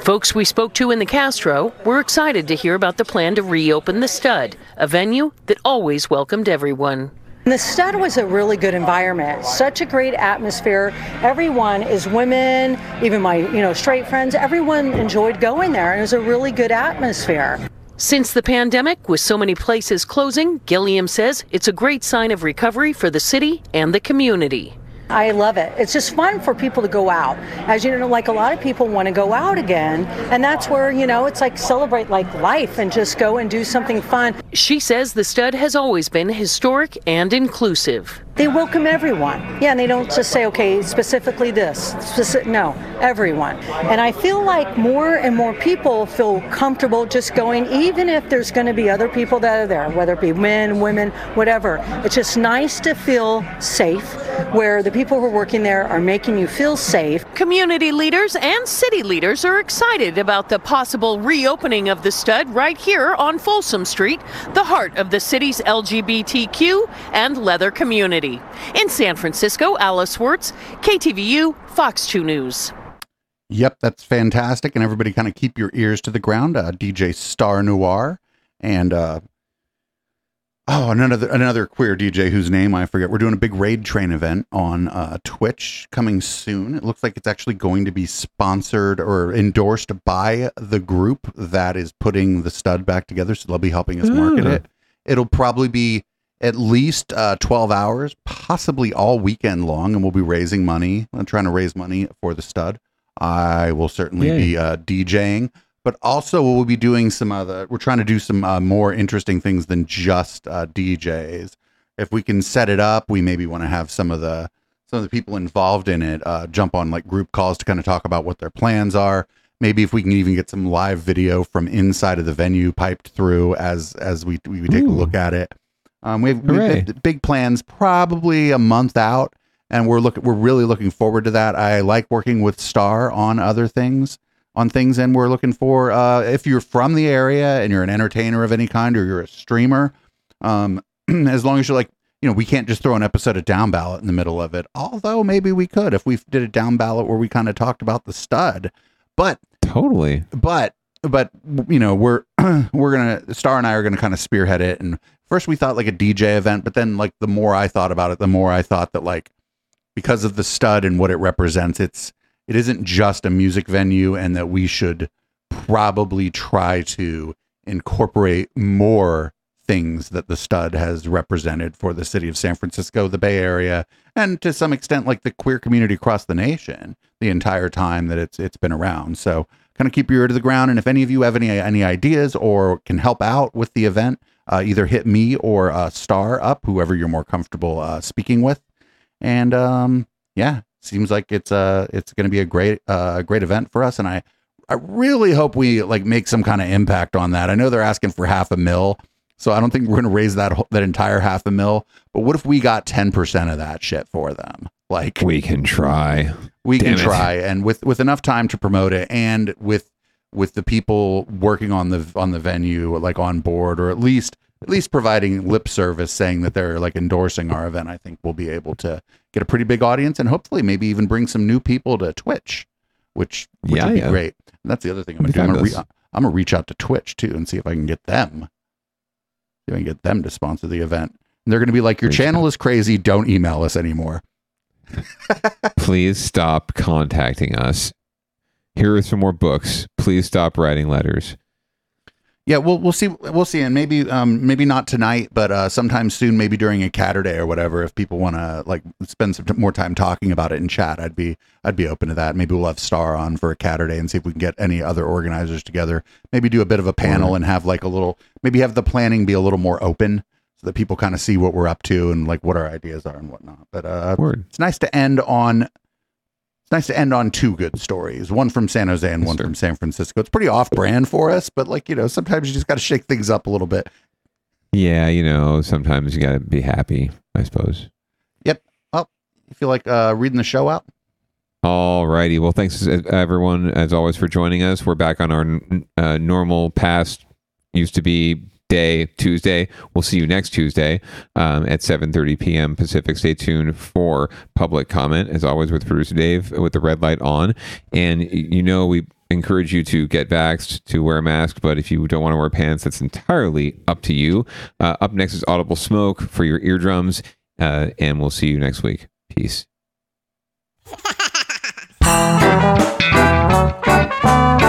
Speaker 53: Folks we spoke to in the Castro were excited to hear about the plan to reopen the Stud, a venue that always welcomed everyone.
Speaker 55: The stud was a really good environment, such a great atmosphere. Everyone is women, even my, you know, straight friends, everyone enjoyed going there and it was a really good atmosphere.
Speaker 53: Since the pandemic, with so many places closing, Gilliam says it's a great sign of recovery for the city and the community.
Speaker 55: I love it. It's just fun for people to go out. As you know, like a lot of people want to go out again, and that's where, you know, it's like celebrate like life and just go and do something fun.
Speaker 53: She says the stud has always been historic and inclusive.
Speaker 55: They welcome everyone. Yeah, and they don't just say, okay, specifically this. No, everyone. And I feel like more and more people feel comfortable just going, even if there's going to be other people that are there, whether it be men, women, whatever. It's just nice to feel safe where the people who are working there are making you feel safe.
Speaker 53: Community leaders and city leaders are excited about the possible reopening of the stud right here on Folsom Street, the heart of the city's LGBTQ and leather community. In San Francisco, Alice Wirtz, KTVU, Fox 2 News.
Speaker 3: Yep, that's fantastic. And everybody kind of keep your ears to the ground. Uh, DJ Star Noir and uh, oh, another another queer DJ whose name I forget. We're doing a big raid train event on uh, Twitch coming soon. It looks like it's actually going to be sponsored or endorsed by the group that is putting the stud back together. So they'll be helping us market
Speaker 4: Ah.
Speaker 3: it. It'll probably be at least uh, 12 hours, possibly all weekend long, and we'll be raising money. I'm trying to raise money for the stud. I will certainly
Speaker 4: Yay.
Speaker 3: be uh, DJing, but also we'll be doing some other. We're trying to do some uh, more interesting things than just uh, DJs. If we can set it up, we maybe want to have some of the some of the people involved in it uh, jump on like group calls to kind of talk about what their plans are. Maybe if we can even get some live video from inside of the venue piped through as as we we take a look at it. Um, we have, we've big plans, probably a month out, and we're looking. We're really looking forward to that. I like working with Star on other things, on things, and we're looking for. Uh, if you're from the area and you're an entertainer of any kind, or you're a streamer, um, (clears throat) as long as you're like, you know, we can't just throw an episode of Down Ballot in the middle of it. Although maybe we could if we did a Down Ballot where we kind of talked about the stud, but
Speaker 4: Totally.
Speaker 3: but but you know we're (clears throat) we're gonna star and i are gonna kind of spearhead it and first we thought like a dj event but then like the more i thought about it the more i thought that like because of the stud and what it represents it's it isn't just a music venue and that we should probably try to incorporate more things that the stud has represented for the city of San Francisco, the Bay Area, and to some extent like the queer community across the nation the entire time that it's it's been around. So kind of keep your ear to the ground and if any of you have any any ideas or can help out with the event, uh, either hit me or uh, Star up, whoever you're more comfortable uh, speaking with. And um, yeah, seems like it's uh it's going to be a great uh great event for us and I I really hope we like make some kind of impact on that. I know they're asking for half a mil, so I don't think we're going to raise that that entire half a mil. But what if we got ten percent of that shit for them? Like
Speaker 4: we can try.
Speaker 3: we
Speaker 4: Damn
Speaker 3: can
Speaker 4: it.
Speaker 3: try, and with with enough time to promote it, and with with the people working on the on the venue like on board, or at least at least providing lip service, saying that they're like endorsing our event, I think we'll be able to get a pretty big audience, and hopefully maybe even bring some new people to Twitch, which which
Speaker 4: Yeah,
Speaker 3: would be
Speaker 4: yeah.
Speaker 3: great. And that's the other thing I'm gonna do. I'm gonna, re-
Speaker 4: uh,
Speaker 3: I'm gonna reach out to Twitch too and see if I can get them. See if I can get them to sponsor the event. And they're gonna be like, "Your channel is crazy. Don't email us anymore." (laughs) (laughs)
Speaker 4: Please stop contacting us. Here are some more books. Please stop writing letters.
Speaker 3: Yeah, we'll we'll see we'll see, and maybe um maybe not tonight, but uh sometime soon, maybe during a Catterday or whatever. If people want to like spend some t- more time talking about it in chat, I'd be I'd be open to that. Maybe we'll have Star on for a Catterday and see if we can get any other organizers together. Maybe do a bit of a panel and have like a little maybe have the planning be a little more open so that people kind of see what we're up to and like what our ideas are and whatnot. But uh, it's nice to end on it's nice to end on two good stories, one from San Jose and one from San Francisco. It's pretty off brand for us, but like, you know, sometimes you just got to shake things up a little bit.
Speaker 4: Yeah, you know, sometimes you got to be happy, I suppose.
Speaker 3: Yep. Oh, you feel like uh, reading the show out?
Speaker 4: All righty. Well, thanks uh, everyone as always for joining us. We're back on our uh, normal past used to be day Tuesday. We'll see you next Tuesday um, at 7:30 p.m. Pacific. Stay tuned for public comment as always with producer Dave with the red light on. And you know we encourage you to get vaxxed to wear a mask but if you don't want to wear pants that's entirely up to you uh, up next is audible smoke for your eardrums uh, and we'll see you next week peace (laughs)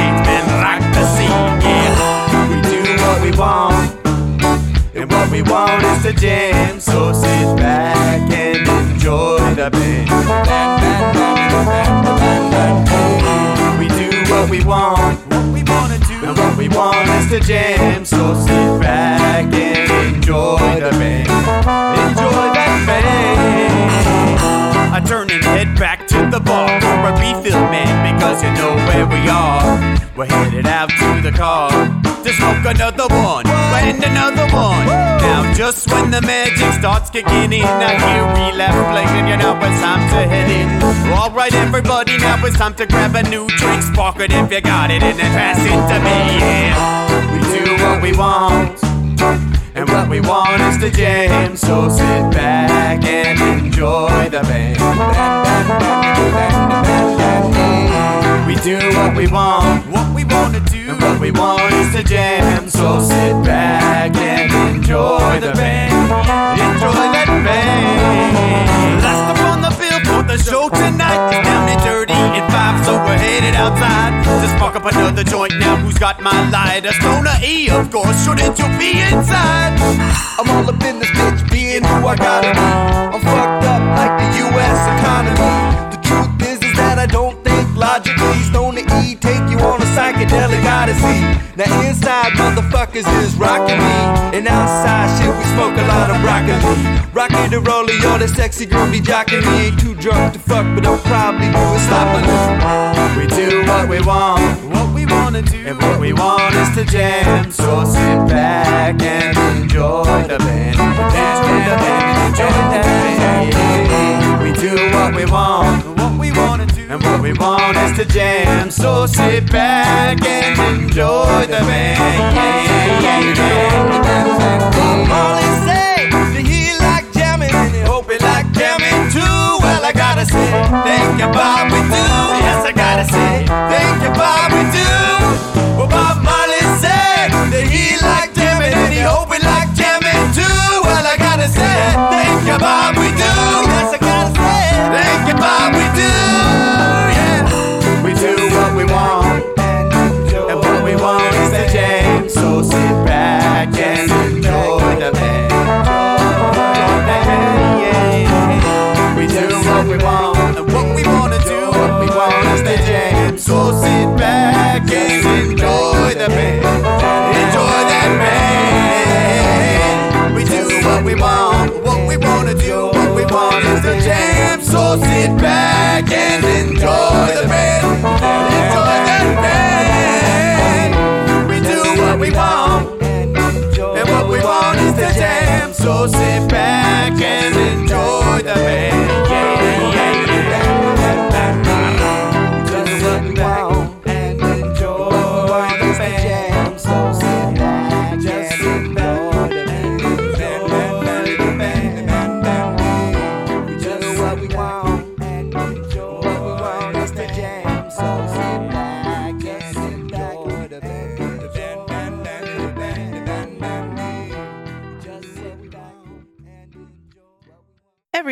Speaker 56: and rock the scene. Yeah, we do what we want. And what we want is to jam, so sit back and enjoy the band. We do what we want, what we do, and what we want is to jam, so sit back and enjoy the band. Enjoy that band. I turn and head back to the bar for a refill, man, because you know where we are. We're headed out to the car to smoke another one and another one. Now, just when the magic starts kicking in, I hear left playing. You know it's time to head in. All right, everybody, now it's time to grab a new drink, spark it if you got it, and then pass it to me. Yeah, we do what we want. And what we want is to jam, so sit back and enjoy the band. We do what we want, what we want to do, and what we want is to jam, so sit back and enjoy the band. Enjoy that band. Last up on the bill for the show tonight is down and dirty at five, so we're headed outside to spark up another joint. Now, who's got my lighter? Stoner E, of course. Shouldn't you be inside? I'm all up in this bitch, being who I gotta be. I'm fucked up like the U.S. economy. Don't think logically. Stoner E take you on a psychedelic odyssey. Now inside, motherfuckers is rocking me, and outside, shit, we smoke a lot of broccoli. Rocky the roller, yo, that sexy girl be jocking me. Ain't too drunk to fuck, but I'll probably do it sloppily. We do what we want, what we wanna do, and what we want is to jam. So sit back and enjoy the band, enjoy the band, enjoy the band. We do what we want, and what we want is to jam. So sit back and enjoy the band. Yeah, yeah, yeah, yeah. Come on say, do you like jamming? And he hope you like jamming too. Well, I gotta say, thank you, Bob, we do. Yes, I gotta say, thank you, Bob, we do. Well, Bob Marley said that he liked jamming and he hoped we liked jamming too. Well, I gotta say, thank you, Bob, we do. Yes, I gotta say, thank you, Bob, we do. Back and enjoy the band, enjoy the band. We do what we want, and what we want is to jam. So sit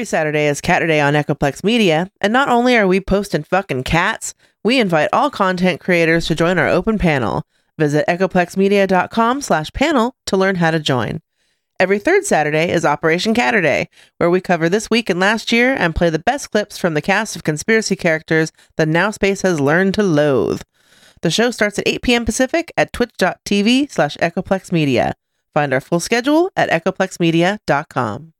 Speaker 1: Saturday is Catterday on Echoplex Media, and not only are we posting fucking cats, we invite all content creators to join our open panel. Visit echoplexmedia.com slash panel to learn how to join. Every third Saturday is Operation Catterday, where we cover this week and last year and play the best clips from the cast of conspiracy characters that Now Space has learned to loathe. The show starts at 8 p.m. Pacific at twitch.tv slash echoplexmedia. Find our full schedule at echoplexmedia.com.